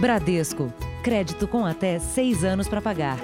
Bradesco. Crédito com até seis anos para pagar.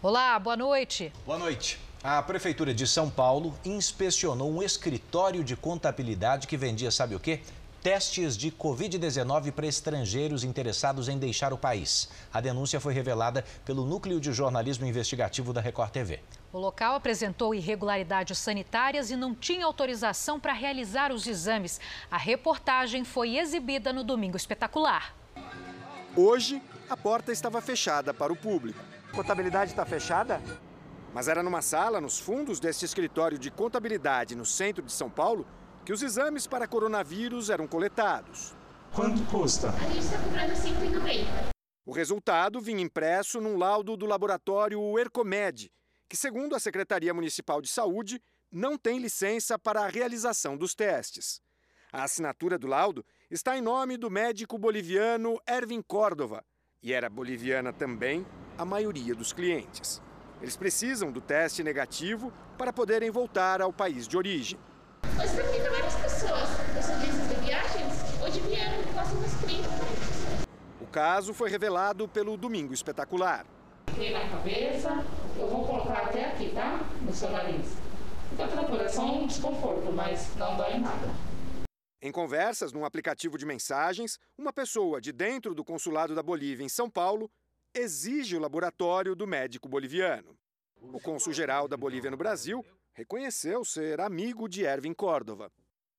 Olá, boa noite. Boa noite. A Prefeitura de São Paulo inspecionou um escritório de contabilidade que vendia, sabe o quê? Testes de Covid-19 para estrangeiros interessados em deixar o país. A denúncia foi revelada pelo Núcleo de Jornalismo Investigativo da Record TV. O local apresentou irregularidades sanitárias e não tinha autorização para realizar os exames. A reportagem foi exibida no Domingo Espetacular. Hoje, a porta estava fechada para o público. Contabilidade está fechada? Mas era numa sala, nos fundos deste escritório de contabilidade no centro de São Paulo, que os exames para coronavírus eram coletados. Quanto custa? A gente está cobrando 5,90. O resultado vinha impresso num laudo do laboratório Ercomed, que, segundo a Secretaria Municipal de Saúde, não tem licença para a realização dos testes. A assinatura do laudo está em nome do médico boliviano Ervin Córdova, e era boliviana também a maioria dos clientes. Eles precisam do teste negativo para poderem voltar ao país de origem. Também várias pessoas das agências de viagens hoje vieram passam nos 30 países. O caso foi revelado pelo Domingo Espetacular. Tem na cabeça, eu vou colocar até aqui, tá? No seu nariz. Fica tranquilo, é só um desconforto, mas não dói nada. Em conversas num aplicativo de mensagens, uma pessoa de dentro do consulado da Bolívia em São Paulo exige o laboratório do médico boliviano. O cônsul-geral da Bolívia no Brasil reconheceu ser amigo de Ervin Córdova.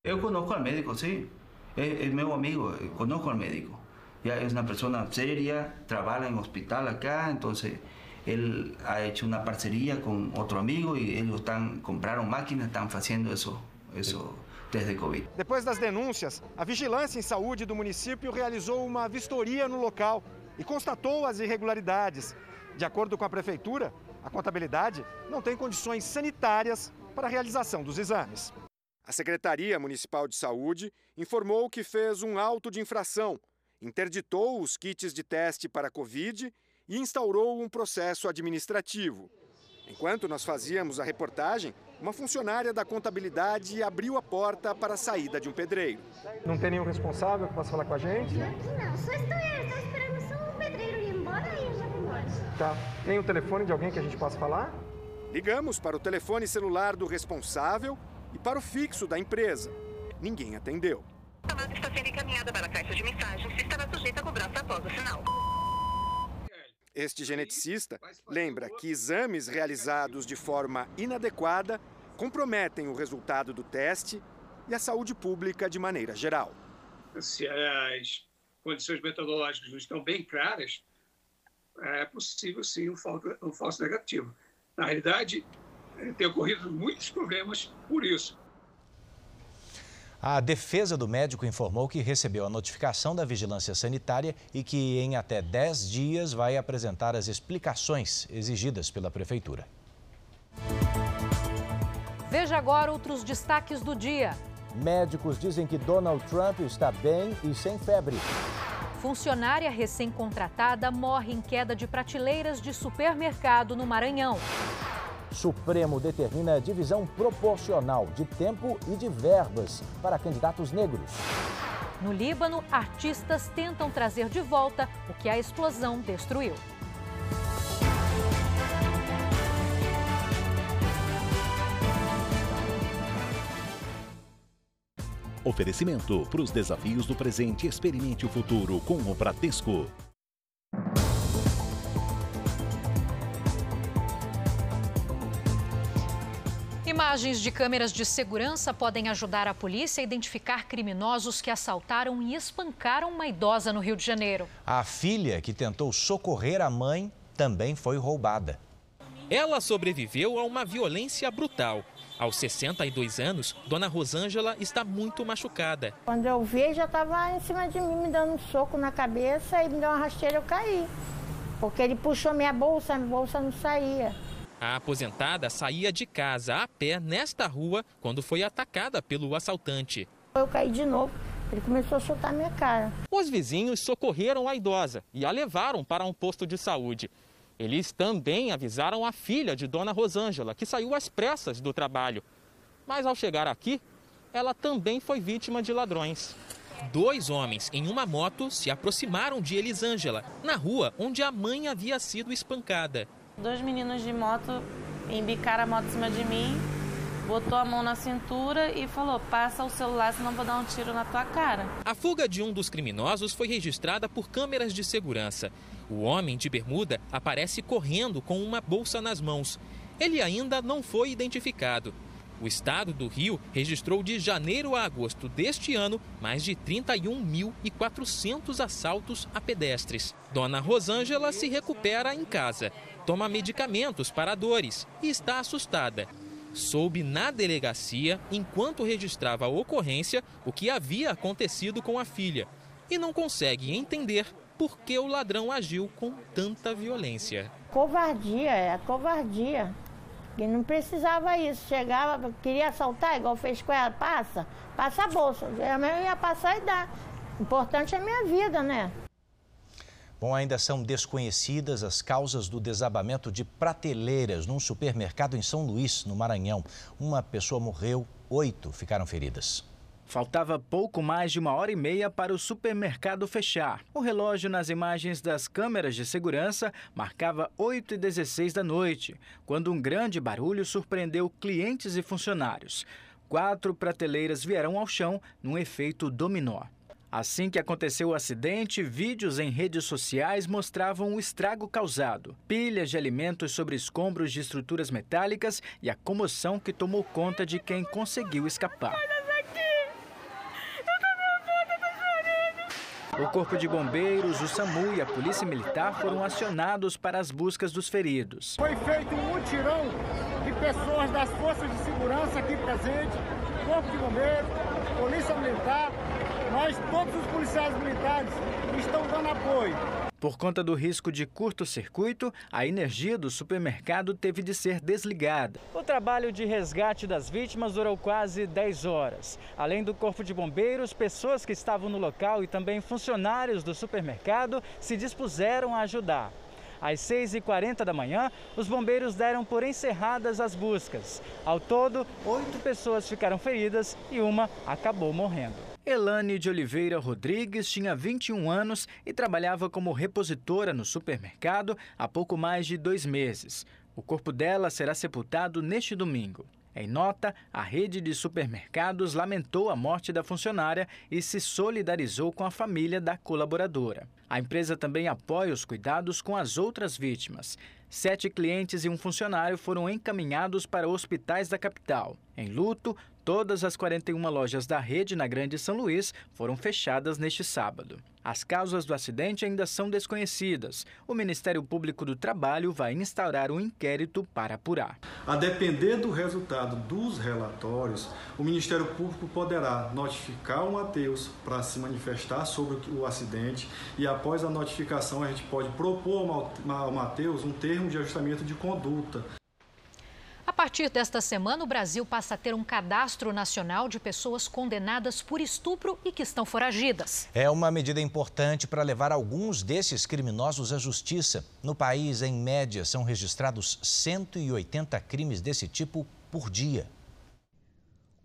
Eu conozco al médico, sim. É, é meu amigo, conozco al médico. Ya es una persona seria, trabaja en hospital acá, entonces él ha hecho una parcería con otro amigo y ellos están, compraron máquinas, están haciendo eso, eso desde Covid. Depois das denúncias, a Vigilância em Saúde do município realizou uma vistoria no local e constatou as irregularidades. De acordo com a prefeitura, a contabilidade não tem condições sanitárias para a realização dos exames. A Secretaria Municipal de Saúde informou que fez um auto de infração, interditou os kits de teste para Covid e instaurou um processo administrativo. Enquanto nós fazíamos a reportagem, uma funcionária da contabilidade abriu a porta para a saída de um pedreiro. Não tem nenhum responsável que possa falar com a gente? Não, só estou, estou esperando só o pedreiro ir embora e eu já vou embora. Tá. Tem o telefone de alguém que a gente possa falar? Ligamos para o telefone celular do responsável e para o fixo da empresa. Ninguém atendeu. A chamada está sendo encaminhada para a caixa de mensagens e estará sujeita a cobrança após o sinal. Este geneticista lembra que exames realizados de forma inadequada comprometem o resultado do teste e a saúde pública de maneira geral. Se as condições metodológicas não estão bem claras, é possível sim um falso, um falso negativo. Na realidade, tem ocorrido muitos problemas por isso. A defesa do médico informou que recebeu a notificação da vigilância sanitária e que em até 10 dias vai apresentar as explicações exigidas pela prefeitura. Veja agora outros destaques do dia. Médicos dizem que Donald Trump está bem e sem febre. Funcionária recém-contratada morre em queda de prateleiras de supermercado no Maranhão. Supremo determina divisão proporcional de tempo e de verbas para candidatos negros. No Líbano, artistas tentam trazer de volta o que a explosão destruiu. Oferecimento para os desafios do presente, experimente o futuro com o Bradesco. Imagens de câmeras de segurança podem ajudar a polícia a identificar criminosos que assaltaram e espancaram uma idosa no Rio de Janeiro. A filha que tentou socorrer a mãe também foi roubada. Ela sobreviveu a uma violência brutal. Aos 62 anos, Dona Rosângela está muito machucada. Quando eu vi, já estava em cima de mim, me dando um soco na cabeça e me deu uma rasteira, eu caí. Porque ele puxou minha bolsa, minha bolsa não saía. A aposentada saía de casa a pé nesta rua quando foi atacada pelo assaltante. Eu caí de novo. Ele começou a chutar minha cara. Os vizinhos socorreram a idosa e a levaram para um posto de saúde. Eles também avisaram a filha de Dona Rosângela, que saiu às pressas do trabalho. Mas ao chegar aqui, ela também foi vítima de ladrões. Dois homens em uma moto se aproximaram de Elisângela, na rua onde a mãe havia sido espancada. Dois meninos de moto embicaram a moto em cima de mim, botou a mão na cintura e falou: passa o celular, senão vou dar um tiro na tua cara. A fuga de um dos criminosos foi registrada por câmeras de segurança. O homem de bermuda aparece correndo com uma bolsa nas mãos. Ele ainda não foi identificado. O estado do Rio registrou de janeiro a agosto deste ano mais de 31.400 assaltos a pedestres. Dona Rosângela se recupera em casa, toma medicamentos para dores e está assustada. Soube na delegacia, enquanto registrava a ocorrência, o que havia acontecido com a filha e não consegue entender por que o ladrão agiu com tanta violência. Covardia, é covardia. E não precisava isso. Chegava, queria assaltar, igual fez com ela, passa, passa a bolsa. Eu ia passar e dar. O importante é a minha vida, né? Bom, ainda são desconhecidas as causas do desabamento de prateleiras num supermercado em São Luís, no Maranhão. Uma pessoa morreu, oito ficaram feridas. Faltava pouco mais de uma hora e meia para o supermercado fechar. O relógio nas imagens das câmeras de segurança marcava 8 e 16 da noite, quando um grande barulho surpreendeu clientes e funcionários. Quatro prateleiras vieram ao chão num efeito dominó. Assim que aconteceu o acidente, vídeos em redes sociais mostravam o estrago causado, pilhas de alimentos sobre escombros de estruturas metálicas e a comoção que tomou conta de quem conseguiu escapar. O Corpo de Bombeiros, o SAMU e a Polícia Militar foram acionados para as buscas dos feridos. Foi feito um mutirão de pessoas das forças de segurança aqui presentes, Corpo de Bombeiros, Polícia Militar, nós, todos os policiais militares, estão dando apoio. Por conta do risco de curto-circuito, a energia do supermercado teve de ser desligada. O trabalho de resgate das vítimas durou quase 10 horas. Além do corpo de bombeiros, pessoas que estavam no local e também funcionários do supermercado se dispuseram a ajudar. Às 6h40 da manhã, os bombeiros deram por encerradas as buscas. Ao todo, oito pessoas ficaram feridas e uma acabou morrendo. Elane de Oliveira Rodrigues tinha 21 anos e trabalhava como repositora no supermercado há pouco mais de dois meses. O corpo dela será sepultado neste domingo. Em nota, a rede de supermercados lamentou a morte da funcionária e se solidarizou com a família da colaboradora. A empresa também apoia os cuidados com as outras vítimas. Sete clientes e um funcionário foram encaminhados para hospitais da capital. Em luto, Todas as 41 lojas da rede na Grande São Luís foram fechadas neste sábado. As causas do acidente ainda são desconhecidas. O Ministério Público do Trabalho vai instaurar um inquérito para apurar. A depender do resultado dos relatórios, o Ministério Público poderá notificar o Mateus para se manifestar sobre o acidente e, após a notificação, a gente pode propor ao Mateus um termo de ajustamento de conduta a partir desta semana, o Brasil passa a ter um cadastro nacional de pessoas condenadas por estupro e que estão foragidas. É uma medida importante para levar alguns desses criminosos à justiça. No país, em média, são registrados 180 crimes desse tipo por dia.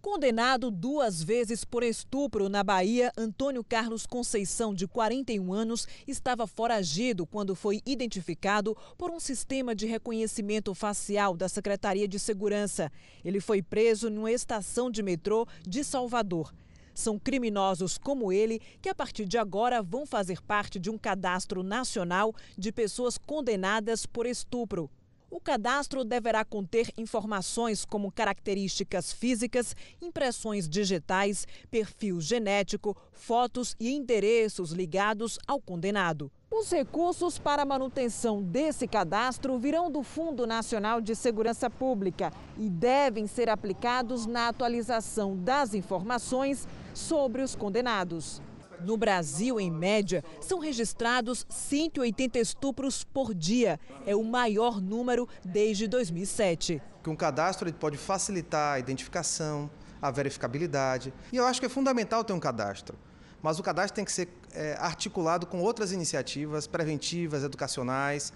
Condenado duas vezes por estupro na Bahia, Antônio Carlos Conceição, de 41 anos, estava foragido quando foi identificado por um sistema de reconhecimento facial da Secretaria de Segurança. Ele foi preso numa estação de metrô de Salvador. São criminosos como ele que, a partir de agora, vão fazer parte de um cadastro nacional de pessoas condenadas por estupro. O cadastro deverá conter informações como características físicas, impressões digitais, perfil genético, fotos e endereços ligados ao condenado. Os recursos para a manutenção desse cadastro virão do Fundo Nacional de Segurança Pública e devem ser aplicados na atualização das informações sobre os condenados. No Brasil, em média, são registrados 180 estupros por dia. É o maior número desde 2007. Que um cadastro pode facilitar a identificação, a verificabilidade. E eu acho que é fundamental ter um cadastro. Mas o cadastro tem que ser é, articulado com outras iniciativas preventivas, educacionais.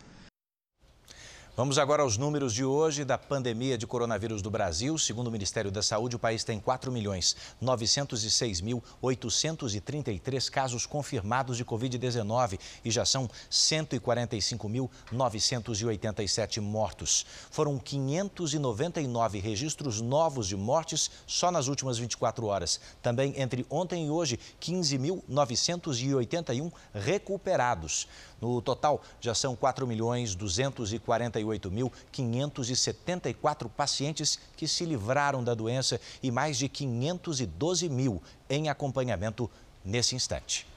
Vamos agora aos números de hoje da pandemia de coronavírus do Brasil. Segundo o Ministério da Saúde, o país tem 4 milhões 906 mil 833 casos confirmados de Covid-19 e já são 145.987 mortos. Foram 599 registros novos de mortes só nas últimas 24 horas. Também entre ontem e hoje, 15.981 recuperados. No total, já são 4 milhões 248.574 pacientes que se livraram da doença e mais de 512 mil em acompanhamento nesse instante.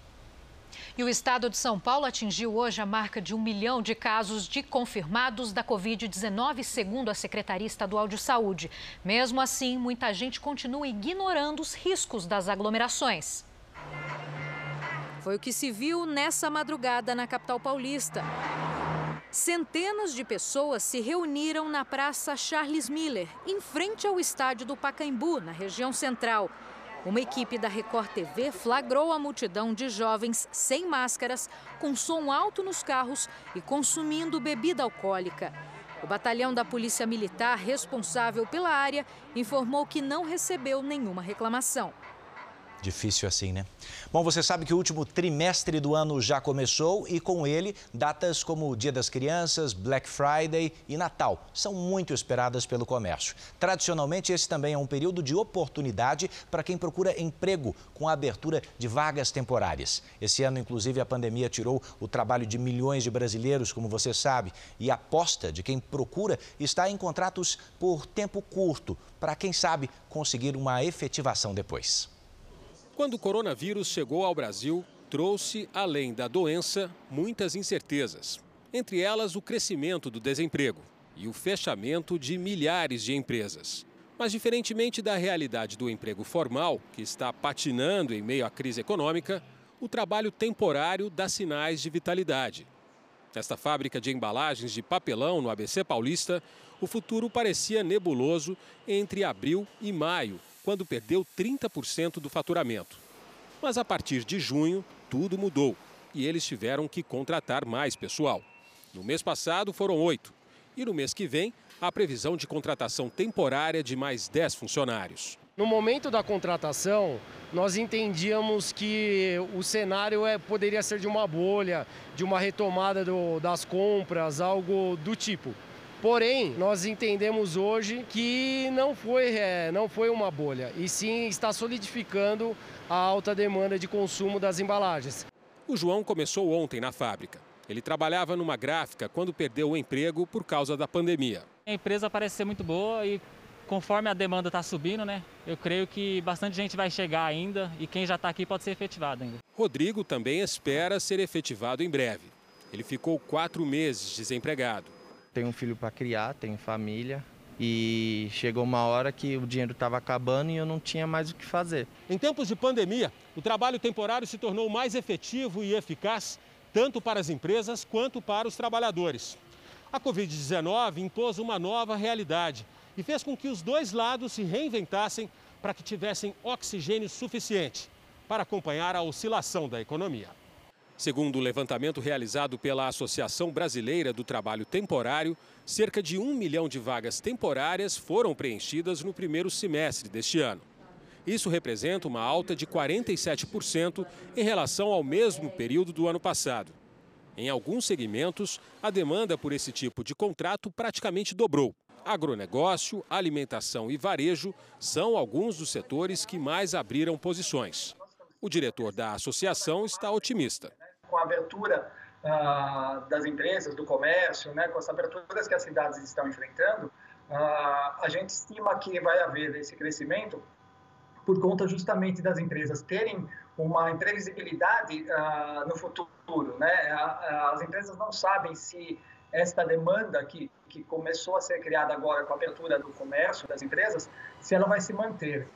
E o estado de São Paulo atingiu hoje a marca de um milhão de casos de confirmados da Covid-19, segundo a Secretaria Estadual de Saúde. Mesmo assim, muita gente continua ignorando os riscos das aglomerações. Foi o que se viu nessa madrugada na capital paulista. Centenas de pessoas se reuniram na Praça Charles Miller, em frente ao estádio do Pacaembu, na região central. Uma equipe da Record TV flagrou a multidão de jovens sem máscaras, com som alto nos carros e consumindo bebida alcoólica. O batalhão da Polícia Militar, responsável pela área, informou que não recebeu nenhuma reclamação. Difícil assim, né? Bom, você sabe que o último trimestre do ano já começou e com ele datas como o Dia das Crianças, Black Friday e Natal são muito esperadas pelo comércio. Tradicionalmente, esse também é um período de oportunidade para quem procura emprego com a abertura de vagas temporárias. Esse ano, inclusive, a pandemia tirou o trabalho de milhões de brasileiros, como você sabe, e a aposta de quem procura está em contratos por tempo curto, para quem sabe conseguir uma efetivação depois. Quando o coronavírus chegou ao Brasil, trouxe, além da doença, muitas incertezas. Entre elas, o crescimento do desemprego e o fechamento de milhares de empresas. Mas, diferentemente da realidade do emprego formal, que está patinando em meio à crise econômica, o trabalho temporário dá sinais de vitalidade. Nesta fábrica de embalagens de papelão no ABC Paulista, o futuro parecia nebuloso entre abril e maio, quando perdeu 30% do faturamento. Mas a partir de junho, tudo mudou e eles tiveram que contratar mais pessoal. No mês passado foram oito e no mês que vem, a previsão de contratação temporária de mais 10 funcionários. No momento da contratação, nós entendíamos que o cenário é, poderia ser de uma bolha, de uma retomada do, das compras, algo do tipo. Porém, nós entendemos hoje que não foi, é, não foi uma bolha, e sim está solidificando a alta demanda de consumo das embalagens. O João começou ontem na fábrica. Ele trabalhava numa gráfica quando perdeu o emprego por causa da pandemia. A empresa parece ser muito boa e conforme a demanda está subindo, né? Eu creio que bastante gente vai chegar ainda e quem já está aqui pode ser efetivado ainda. Rodrigo também espera ser efetivado em breve. Ele ficou quatro meses desempregado tenho um filho para criar, tenho família. E chegou uma hora que o dinheiro estava acabando e eu não tinha mais o que fazer. Em tempos de pandemia, o trabalho temporário se tornou mais efetivo e eficaz, tanto para as empresas quanto para os trabalhadores. A Covid-19 impôs uma nova realidade e fez com que os dois lados se reinventassem para que tivessem oxigênio suficiente para acompanhar a oscilação da economia. Segundo o levantamento realizado pela Associação Brasileira do Trabalho Temporário, cerca de um milhão de vagas temporárias foram preenchidas no primeiro semestre deste ano. Isso representa uma alta de 47% em relação ao mesmo período do ano passado. Em alguns segmentos, a demanda por esse tipo de contrato praticamente dobrou. Agronegócio, alimentação e varejo são alguns dos setores que mais abriram posições. O diretor da associação está otimista com a abertura uh, das empresas, do comércio, né, com as aberturas que as cidades estão enfrentando, uh, a gente estima que vai haver esse crescimento por conta justamente das empresas terem uma imprevisibilidade uh, no futuro. Né? As empresas não sabem se esta demanda que, que começou a ser criada agora com a abertura do comércio das empresas, se ela vai se manter.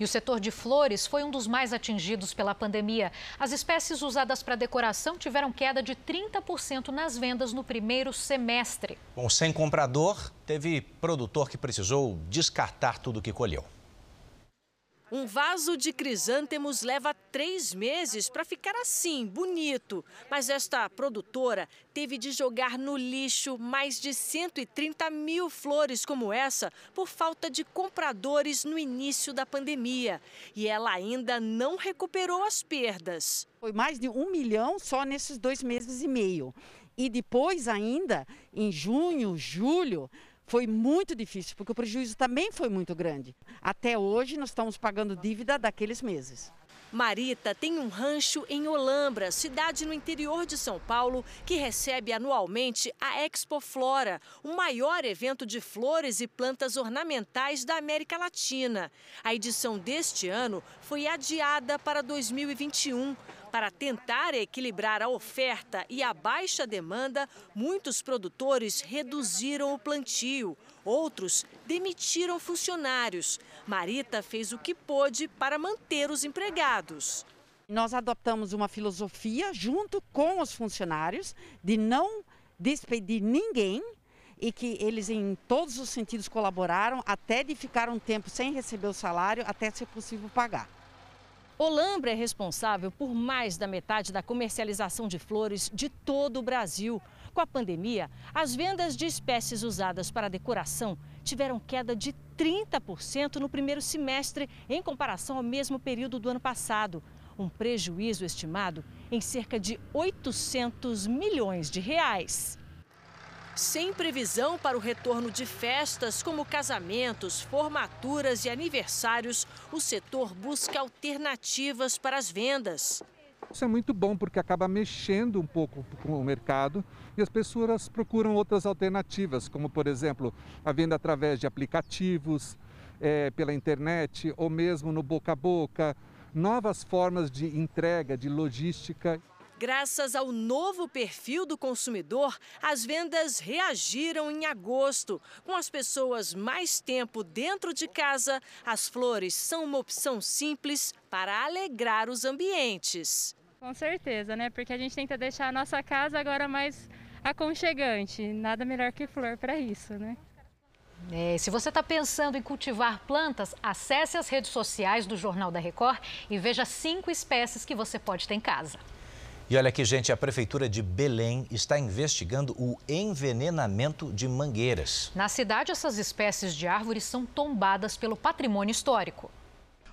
E o setor de flores foi um dos mais atingidos pela pandemia. As espécies usadas para decoração tiveram queda de 30% nas vendas no primeiro semestre. Bom, sem comprador, teve produtor que precisou descartar tudo que colheu. Um vaso de crisântemos leva três meses para ficar assim, bonito. Mas esta produtora teve de jogar no lixo mais de 130 mil flores como essa por falta de compradores no início da pandemia. E ela ainda não recuperou as perdas. Foi mais de um milhão só nesses dois meses e meio. E depois, ainda, em junho, julho, foi muito difícil, porque o prejuízo também foi muito grande. Até hoje, nós estamos pagando dívida daqueles meses. Marita tem um rancho em Olambra, cidade no interior de São Paulo, que recebe anualmente a Expo Flora, o maior evento de flores e plantas ornamentais da América Latina. A edição deste ano foi adiada para 2021. Para tentar equilibrar a oferta e a baixa demanda, muitos produtores reduziram o plantio. Outros demitiram funcionários. Marita fez o que pôde para manter os empregados. Nós adotamos uma filosofia junto com os funcionários de não despedir ninguém e que eles em todos os sentidos colaboraram até de ficar um tempo sem receber o salário até ser possível pagar. Olambra é responsável por mais da metade da comercialização de flores de todo o Brasil. Com a pandemia, as vendas de espécies usadas para decoração tiveram queda de 30% no primeiro semestre em comparação ao mesmo período do ano passado. Um prejuízo estimado em cerca de 800 milhões de reais. Sem previsão para o retorno de festas como casamentos, formaturas e aniversários, o setor busca alternativas para as vendas. Isso é muito bom porque acaba mexendo um pouco com o mercado e as pessoas procuram outras alternativas, como por exemplo a venda através de aplicativos, é, pela internet ou mesmo no boca a boca, novas formas de entrega, de logística. Graças ao novo perfil do consumidor, as vendas reagiram em agosto. Com as pessoas mais tempo dentro de casa, as flores são uma opção simples para alegrar os ambientes. Com certeza, né? Porque a gente tenta deixar a nossa casa agora mais aconchegante. Nada melhor que flor para isso, né? É, se você está pensando em cultivar plantas, acesse as redes sociais do Jornal da Record e veja cinco espécies que você pode ter em casa. E olha aqui, gente, a Prefeitura de Belém está investigando o envenenamento de mangueiras. Na cidade, essas espécies de árvores são tombadas pelo patrimônio histórico.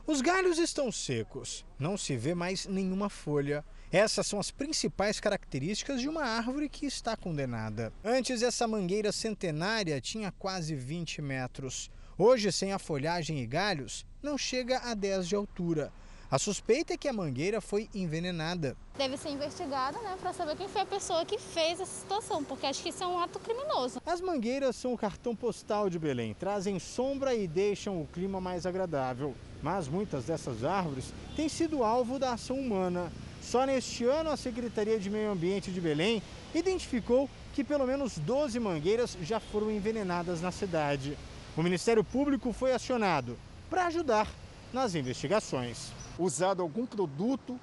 Os galhos estão secos, não se vê mais nenhuma folha. Essas são as principais características de uma árvore que está condenada. Antes, essa mangueira centenária tinha quase 20 metros. Hoje, sem a folhagem e galhos, não chega a 10 de altura. A suspeita é que a mangueira foi envenenada. Deve ser investigada, né, para saber quem foi a pessoa que fez essa situação, porque acho que isso é um ato criminoso. As mangueiras são o cartão postal de Belém, trazem sombra e deixam o clima mais agradável. Mas muitas dessas árvores têm sido alvo da ação humana. Só neste ano, a Secretaria de Meio Ambiente de Belém identificou que pelo menos 12 mangueiras já foram envenenadas na cidade. O Ministério Público foi acionado para ajudar nas investigações usado algum produto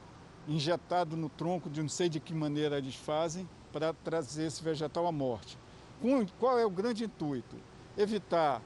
injetado no tronco, de não sei de que maneira eles fazem, para trazer esse vegetal à morte. Qual é o grande intuito? Evitar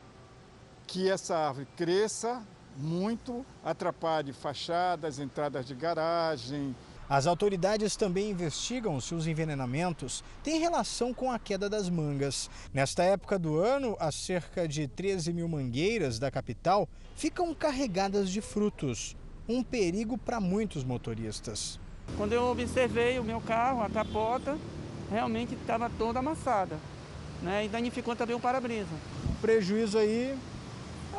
que essa árvore cresça muito, atrapalhe fachadas, entradas de garagem. As autoridades também investigam se os envenenamentos têm relação com a queda das mangas. Nesta época do ano, as cerca de 13 mil mangueiras da capital ficam carregadas de frutos um perigo para muitos motoristas. Quando eu observei o meu carro, a capota, realmente estava toda amassada. Né? E danificou também o para-brisa. Prejuízo aí?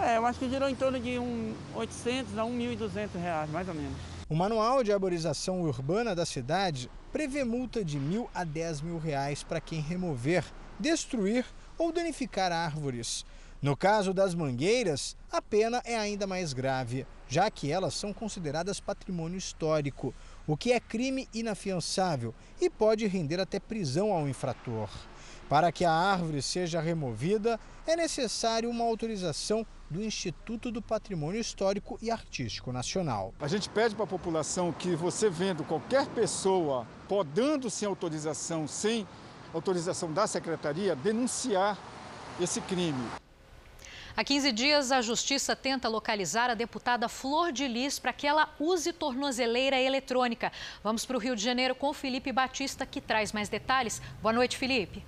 É, eu acho que girou em torno de um 800 a 1.200 reais, mais ou menos. O Manual de Arborização Urbana da cidade prevê multa de mil a 10 mil reais para quem remover, destruir ou danificar árvores. No caso das mangueiras, a pena é ainda mais grave, já que elas são consideradas patrimônio histórico, o que é crime inafiançável e pode render até prisão ao infrator. Para que a árvore seja removida, é necessário uma autorização do Instituto do Patrimônio Histórico e Artístico Nacional. A gente pede para a população que você vendo qualquer pessoa podando sem autorização, sem autorização da secretaria, denunciar esse crime. Há 15 dias, a Justiça tenta localizar a deputada Flor de Lis para que ela use tornozeleira eletrônica. Vamos para o Rio de Janeiro com Felipe Batista, que traz mais detalhes. Boa noite, Felipe.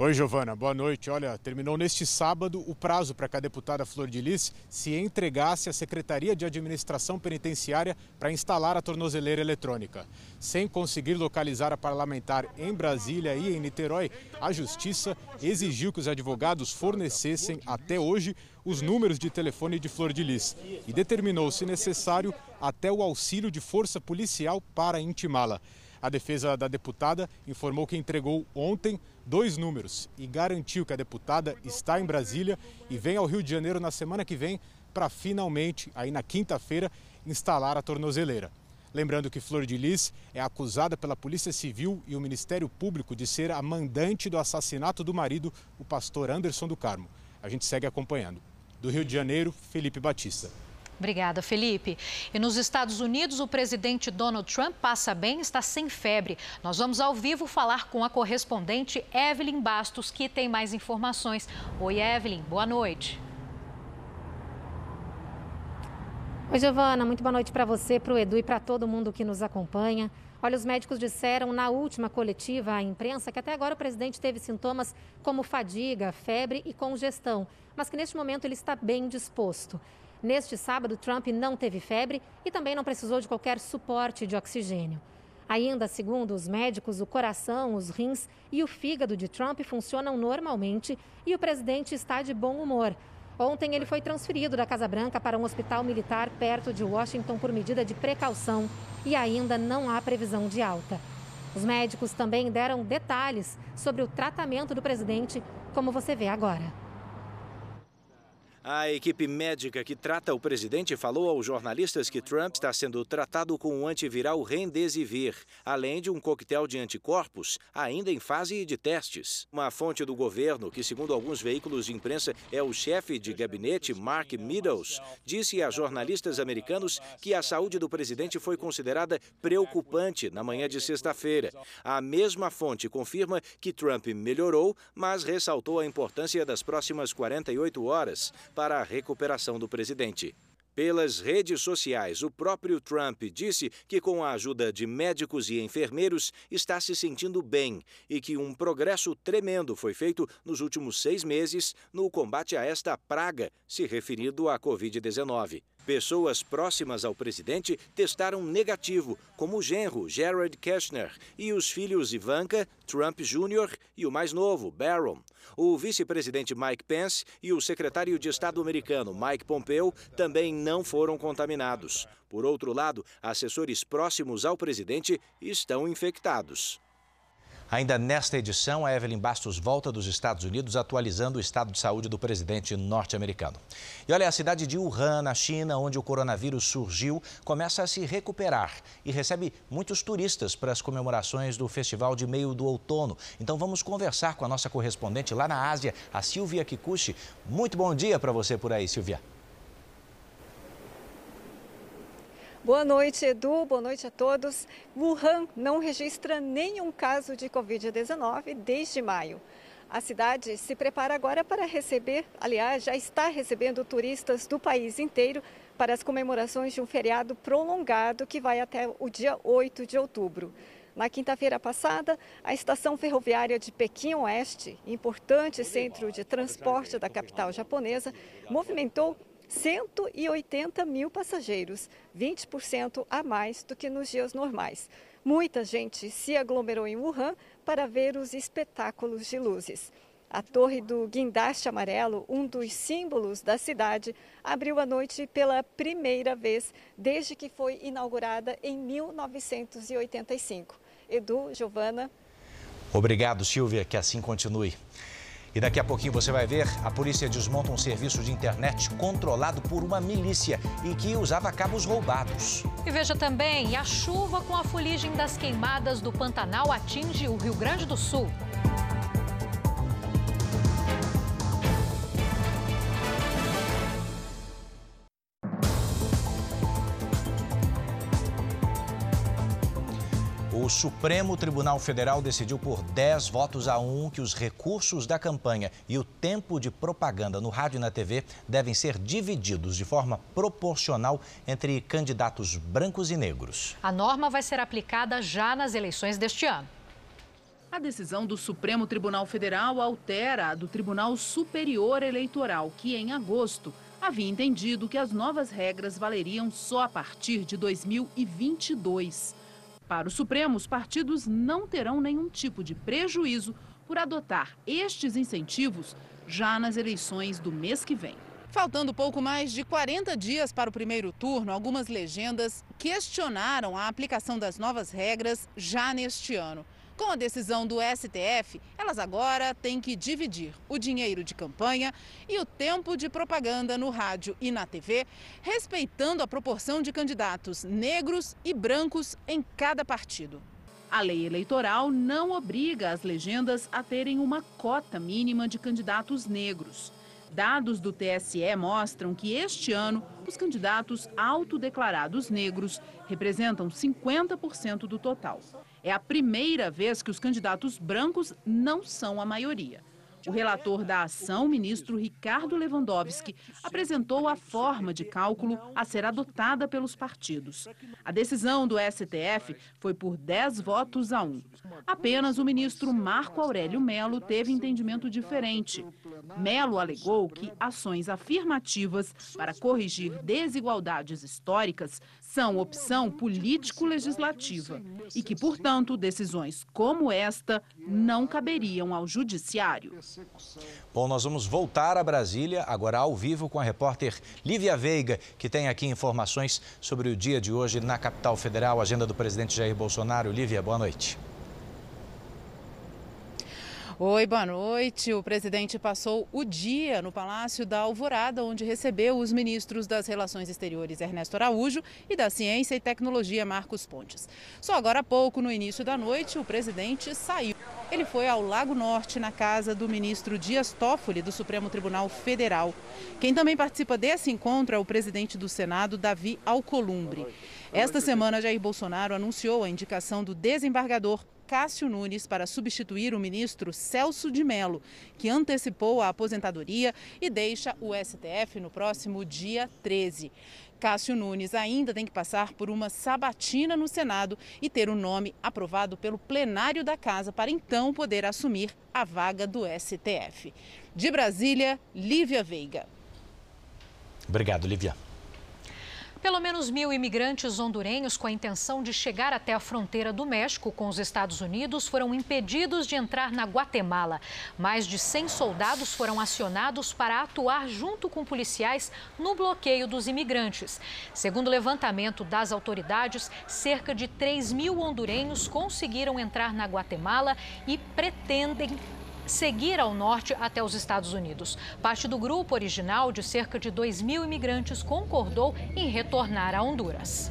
Oi, Giovana, boa noite. Olha, terminou neste sábado o prazo para que a deputada Flor de Lis se entregasse à Secretaria de Administração Penitenciária para instalar a tornozeleira eletrônica. Sem conseguir localizar a parlamentar em Brasília e em Niterói, a Justiça exigiu que os advogados fornecessem até hoje os números de telefone de Flor de Lis e determinou, se necessário, até o auxílio de força policial para intimá-la. A defesa da deputada informou que entregou ontem dois números e garantiu que a deputada está em Brasília e vem ao Rio de Janeiro na semana que vem para finalmente, aí na quinta-feira, instalar a tornozeleira. Lembrando que Flor de Lis é acusada pela Polícia Civil e o Ministério Público de ser a mandante do assassinato do marido, o pastor Anderson do Carmo. A gente segue acompanhando. Do Rio de Janeiro, Felipe Batista. Obrigada, Felipe. E nos Estados Unidos, o presidente Donald Trump passa bem, está sem febre. Nós vamos ao vivo falar com a correspondente Evelyn Bastos, que tem mais informações. Oi, Evelyn, boa noite. Oi, Giovana, muito boa noite para você, para o Edu e para todo mundo que nos acompanha. Olha, os médicos disseram na última coletiva à imprensa que até agora o presidente teve sintomas como fadiga, febre e congestão, mas que neste momento ele está bem disposto. Neste sábado, Trump não teve febre e também não precisou de qualquer suporte de oxigênio. Ainda segundo os médicos, o coração, os rins e o fígado de Trump funcionam normalmente e o presidente está de bom humor. Ontem ele foi transferido da Casa Branca para um hospital militar perto de Washington por medida de precaução e ainda não há previsão de alta. Os médicos também deram detalhes sobre o tratamento do presidente, como você vê agora. A equipe médica que trata o presidente falou aos jornalistas que Trump está sendo tratado com o antiviral Remdesivir, além de um coquetel de anticorpos, ainda em fase de testes. Uma fonte do governo, que segundo alguns veículos de imprensa é o chefe de gabinete, Mark Meadows, disse a jornalistas americanos que a saúde do presidente foi considerada preocupante na manhã de sexta-feira. A mesma fonte confirma que Trump melhorou, mas ressaltou a importância das próximas 48 horas para a recuperação do presidente. Pelas redes sociais, o próprio Trump disse que, com a ajuda de médicos e enfermeiros, está se sentindo bem e que um progresso tremendo foi feito nos últimos seis meses no combate a esta praga, se referindo à Covid-19. Pessoas próximas ao presidente testaram negativo, como o genro Jared Kushner e os filhos Ivanka, Trump Jr. e o mais novo, Barron. O vice-presidente Mike Pence e o secretário de Estado americano Mike Pompeo também não foram contaminados. Por outro lado, assessores próximos ao presidente estão infectados. Ainda nesta edição, a Evelyn Bastos volta dos Estados Unidos atualizando o estado de saúde do presidente norte-americano. E olha, a cidade de Wuhan, na China, onde o coronavírus surgiu, começa a se recuperar e recebe muitos turistas para as comemorações do Festival de Meio do Outono. Então vamos conversar com a nossa correspondente lá na Ásia, a Silvia Kikuchi. Muito bom dia para você por aí, Silvia. Boa noite, Edu. Boa noite a todos. Wuhan não registra nenhum caso de Covid-19 desde maio. A cidade se prepara agora para receber, aliás, já está recebendo turistas do país inteiro para as comemorações de um feriado prolongado que vai até o dia 8 de outubro. Na quinta-feira passada, a estação ferroviária de Pequim Oeste, importante centro de transporte da capital japonesa, movimentou 180 mil passageiros, 20% a mais do que nos dias normais. Muita gente se aglomerou em Wuhan para ver os espetáculos de luzes. A torre do guindaste amarelo, um dos símbolos da cidade, abriu a noite pela primeira vez desde que foi inaugurada em 1985. Edu, Giovana. Obrigado, Silvia, que assim continue. E daqui a pouquinho você vai ver, a polícia desmonta um serviço de internet controlado por uma milícia e que usava cabos roubados. E veja também, a chuva com a fuligem das queimadas do Pantanal atinge o Rio Grande do Sul. O Supremo Tribunal Federal decidiu por 10 votos a 1 que os recursos da campanha e o tempo de propaganda no rádio e na TV devem ser divididos de forma proporcional entre candidatos brancos e negros. A norma vai ser aplicada já nas eleições deste ano. A decisão do Supremo Tribunal Federal altera a do Tribunal Superior Eleitoral, que em agosto havia entendido que as novas regras valeriam só a partir de 2022. Para o Supremo, os partidos não terão nenhum tipo de prejuízo por adotar estes incentivos já nas eleições do mês que vem. Faltando pouco mais de 40 dias para o primeiro turno, algumas legendas questionaram a aplicação das novas regras já neste ano. Com a decisão do STF, elas agora têm que dividir o dinheiro de campanha e o tempo de propaganda no rádio e na TV, respeitando a proporção de candidatos negros e brancos em cada partido. A lei eleitoral não obriga as legendas a terem uma cota mínima de candidatos negros. Dados do TSE mostram que este ano os candidatos autodeclarados negros representam 50% do total. É a primeira vez que os candidatos brancos não são a maioria. O relator da ação, ministro Ricardo Lewandowski, apresentou a forma de cálculo a ser adotada pelos partidos. A decisão do STF foi por 10 votos a 1. Apenas o ministro Marco Aurélio Melo teve entendimento diferente. Melo alegou que ações afirmativas para corrigir desigualdades históricas são opção político-legislativa e que, portanto, decisões como esta não caberiam ao judiciário. Bom, nós vamos voltar a Brasília, agora ao vivo, com a repórter Lívia Veiga, que tem aqui informações sobre o dia de hoje na capital federal, agenda do presidente Jair Bolsonaro. Lívia, boa noite. Oi, boa noite. O presidente passou o dia no Palácio da Alvorada, onde recebeu os ministros das Relações Exteriores Ernesto Araújo e da Ciência e Tecnologia Marcos Pontes. Só agora há pouco, no início da noite, o presidente saiu. Ele foi ao Lago Norte, na casa do ministro Dias Toffoli, do Supremo Tribunal Federal. Quem também participa desse encontro é o presidente do Senado, Davi Alcolumbre. Esta semana, Jair Bolsonaro anunciou a indicação do desembargador Cássio Nunes para substituir o ministro Celso de Mello, que antecipou a aposentadoria e deixa o STF no próximo dia 13. Cássio Nunes ainda tem que passar por uma sabatina no Senado e ter o nome aprovado pelo plenário da Casa para então poder assumir a vaga do STF. De Brasília, Lívia Veiga. Obrigado, Lívia. Pelo menos mil imigrantes hondurenhos com a intenção de chegar até a fronteira do México com os Estados Unidos foram impedidos de entrar na Guatemala. Mais de 100 soldados foram acionados para atuar junto com policiais no bloqueio dos imigrantes. Segundo o levantamento das autoridades, cerca de 3 mil hondurenhos conseguiram entrar na Guatemala e pretendem seguir ao norte até os Estados Unidos. Parte do grupo original, de cerca de 2 mil imigrantes, concordou em retornar a Honduras.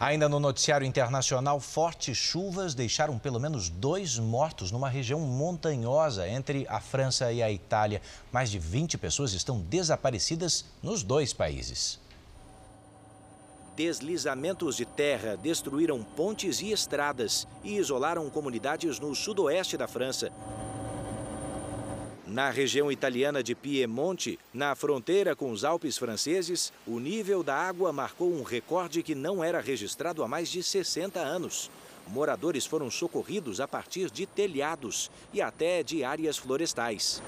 Ainda no noticiário internacional, fortes chuvas deixaram pelo menos dois mortos numa região montanhosa entre a França e a Itália. Mais de 20 pessoas estão desaparecidas nos dois países. Deslizamentos de terra destruíram pontes e estradas e isolaram comunidades no sudoeste da França. Na região italiana de Piemonte, na fronteira com os Alpes franceses, o nível da água marcou um recorde que não era registrado há mais de 60 anos. Moradores foram socorridos a partir de telhados e até de áreas florestais.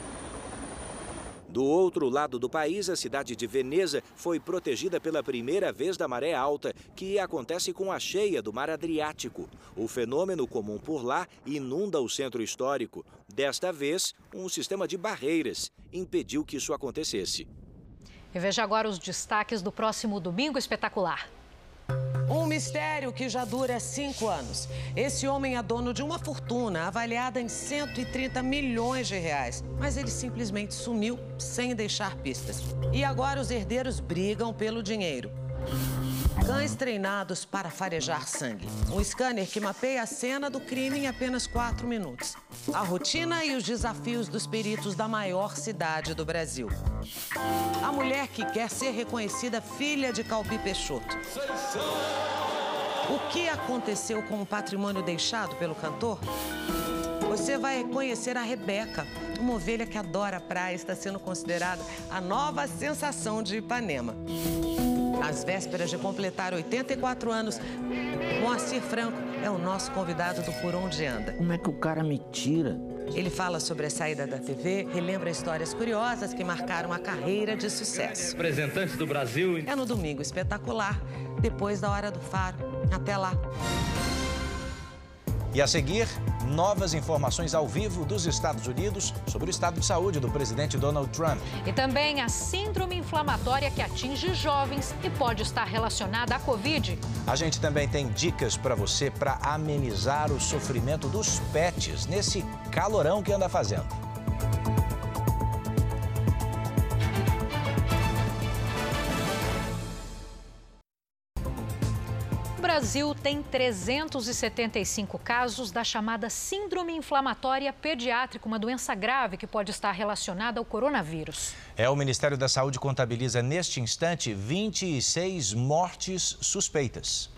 Do outro lado do país, a cidade de Veneza foi protegida pela primeira vez da maré alta, que acontece com a cheia do mar Adriático. O fenômeno comum por lá inunda o centro histórico. Desta vez, um sistema de barreiras impediu que isso acontecesse. E veja agora os destaques do próximo Domingo Espetacular. Um mistério que já dura cinco anos. Esse homem é dono de uma fortuna avaliada em 130 milhões de reais. Mas ele simplesmente sumiu sem deixar pistas. E agora os herdeiros brigam pelo dinheiro. Cães treinados para farejar sangue. Um scanner que mapeia a cena do crime em apenas quatro minutos. A rotina e os desafios dos peritos da maior cidade do Brasil. A mulher que quer ser reconhecida filha de Calbi Peixoto. O que aconteceu com o patrimônio deixado pelo cantor? Você vai conhecer a Rebeca, uma ovelha que adora a praia, está sendo considerada a nova sensação de Ipanema. Às vésperas de completar 84 anos, Moacir Franco é o nosso convidado do Por Onde Anda. Como é que o cara me tira? Ele fala sobre a saída da TV, relembra histórias curiosas que marcaram a carreira de sucesso. Representantes do Brasil. É no domingo espetacular, depois da Hora do Faro. Até lá. E a seguir, novas informações ao vivo dos Estados Unidos sobre o estado de saúde do presidente Donald Trump. E também a síndrome inflamatória que atinge jovens e pode estar relacionada à Covid. A gente também tem dicas para você para amenizar o sofrimento dos pets nesse calorão que anda fazendo. Brasil tem 375 casos da chamada Síndrome Inflamatória Pediátrica, uma doença grave que pode estar relacionada ao coronavírus. É, o Ministério da Saúde contabiliza neste instante 26 mortes suspeitas.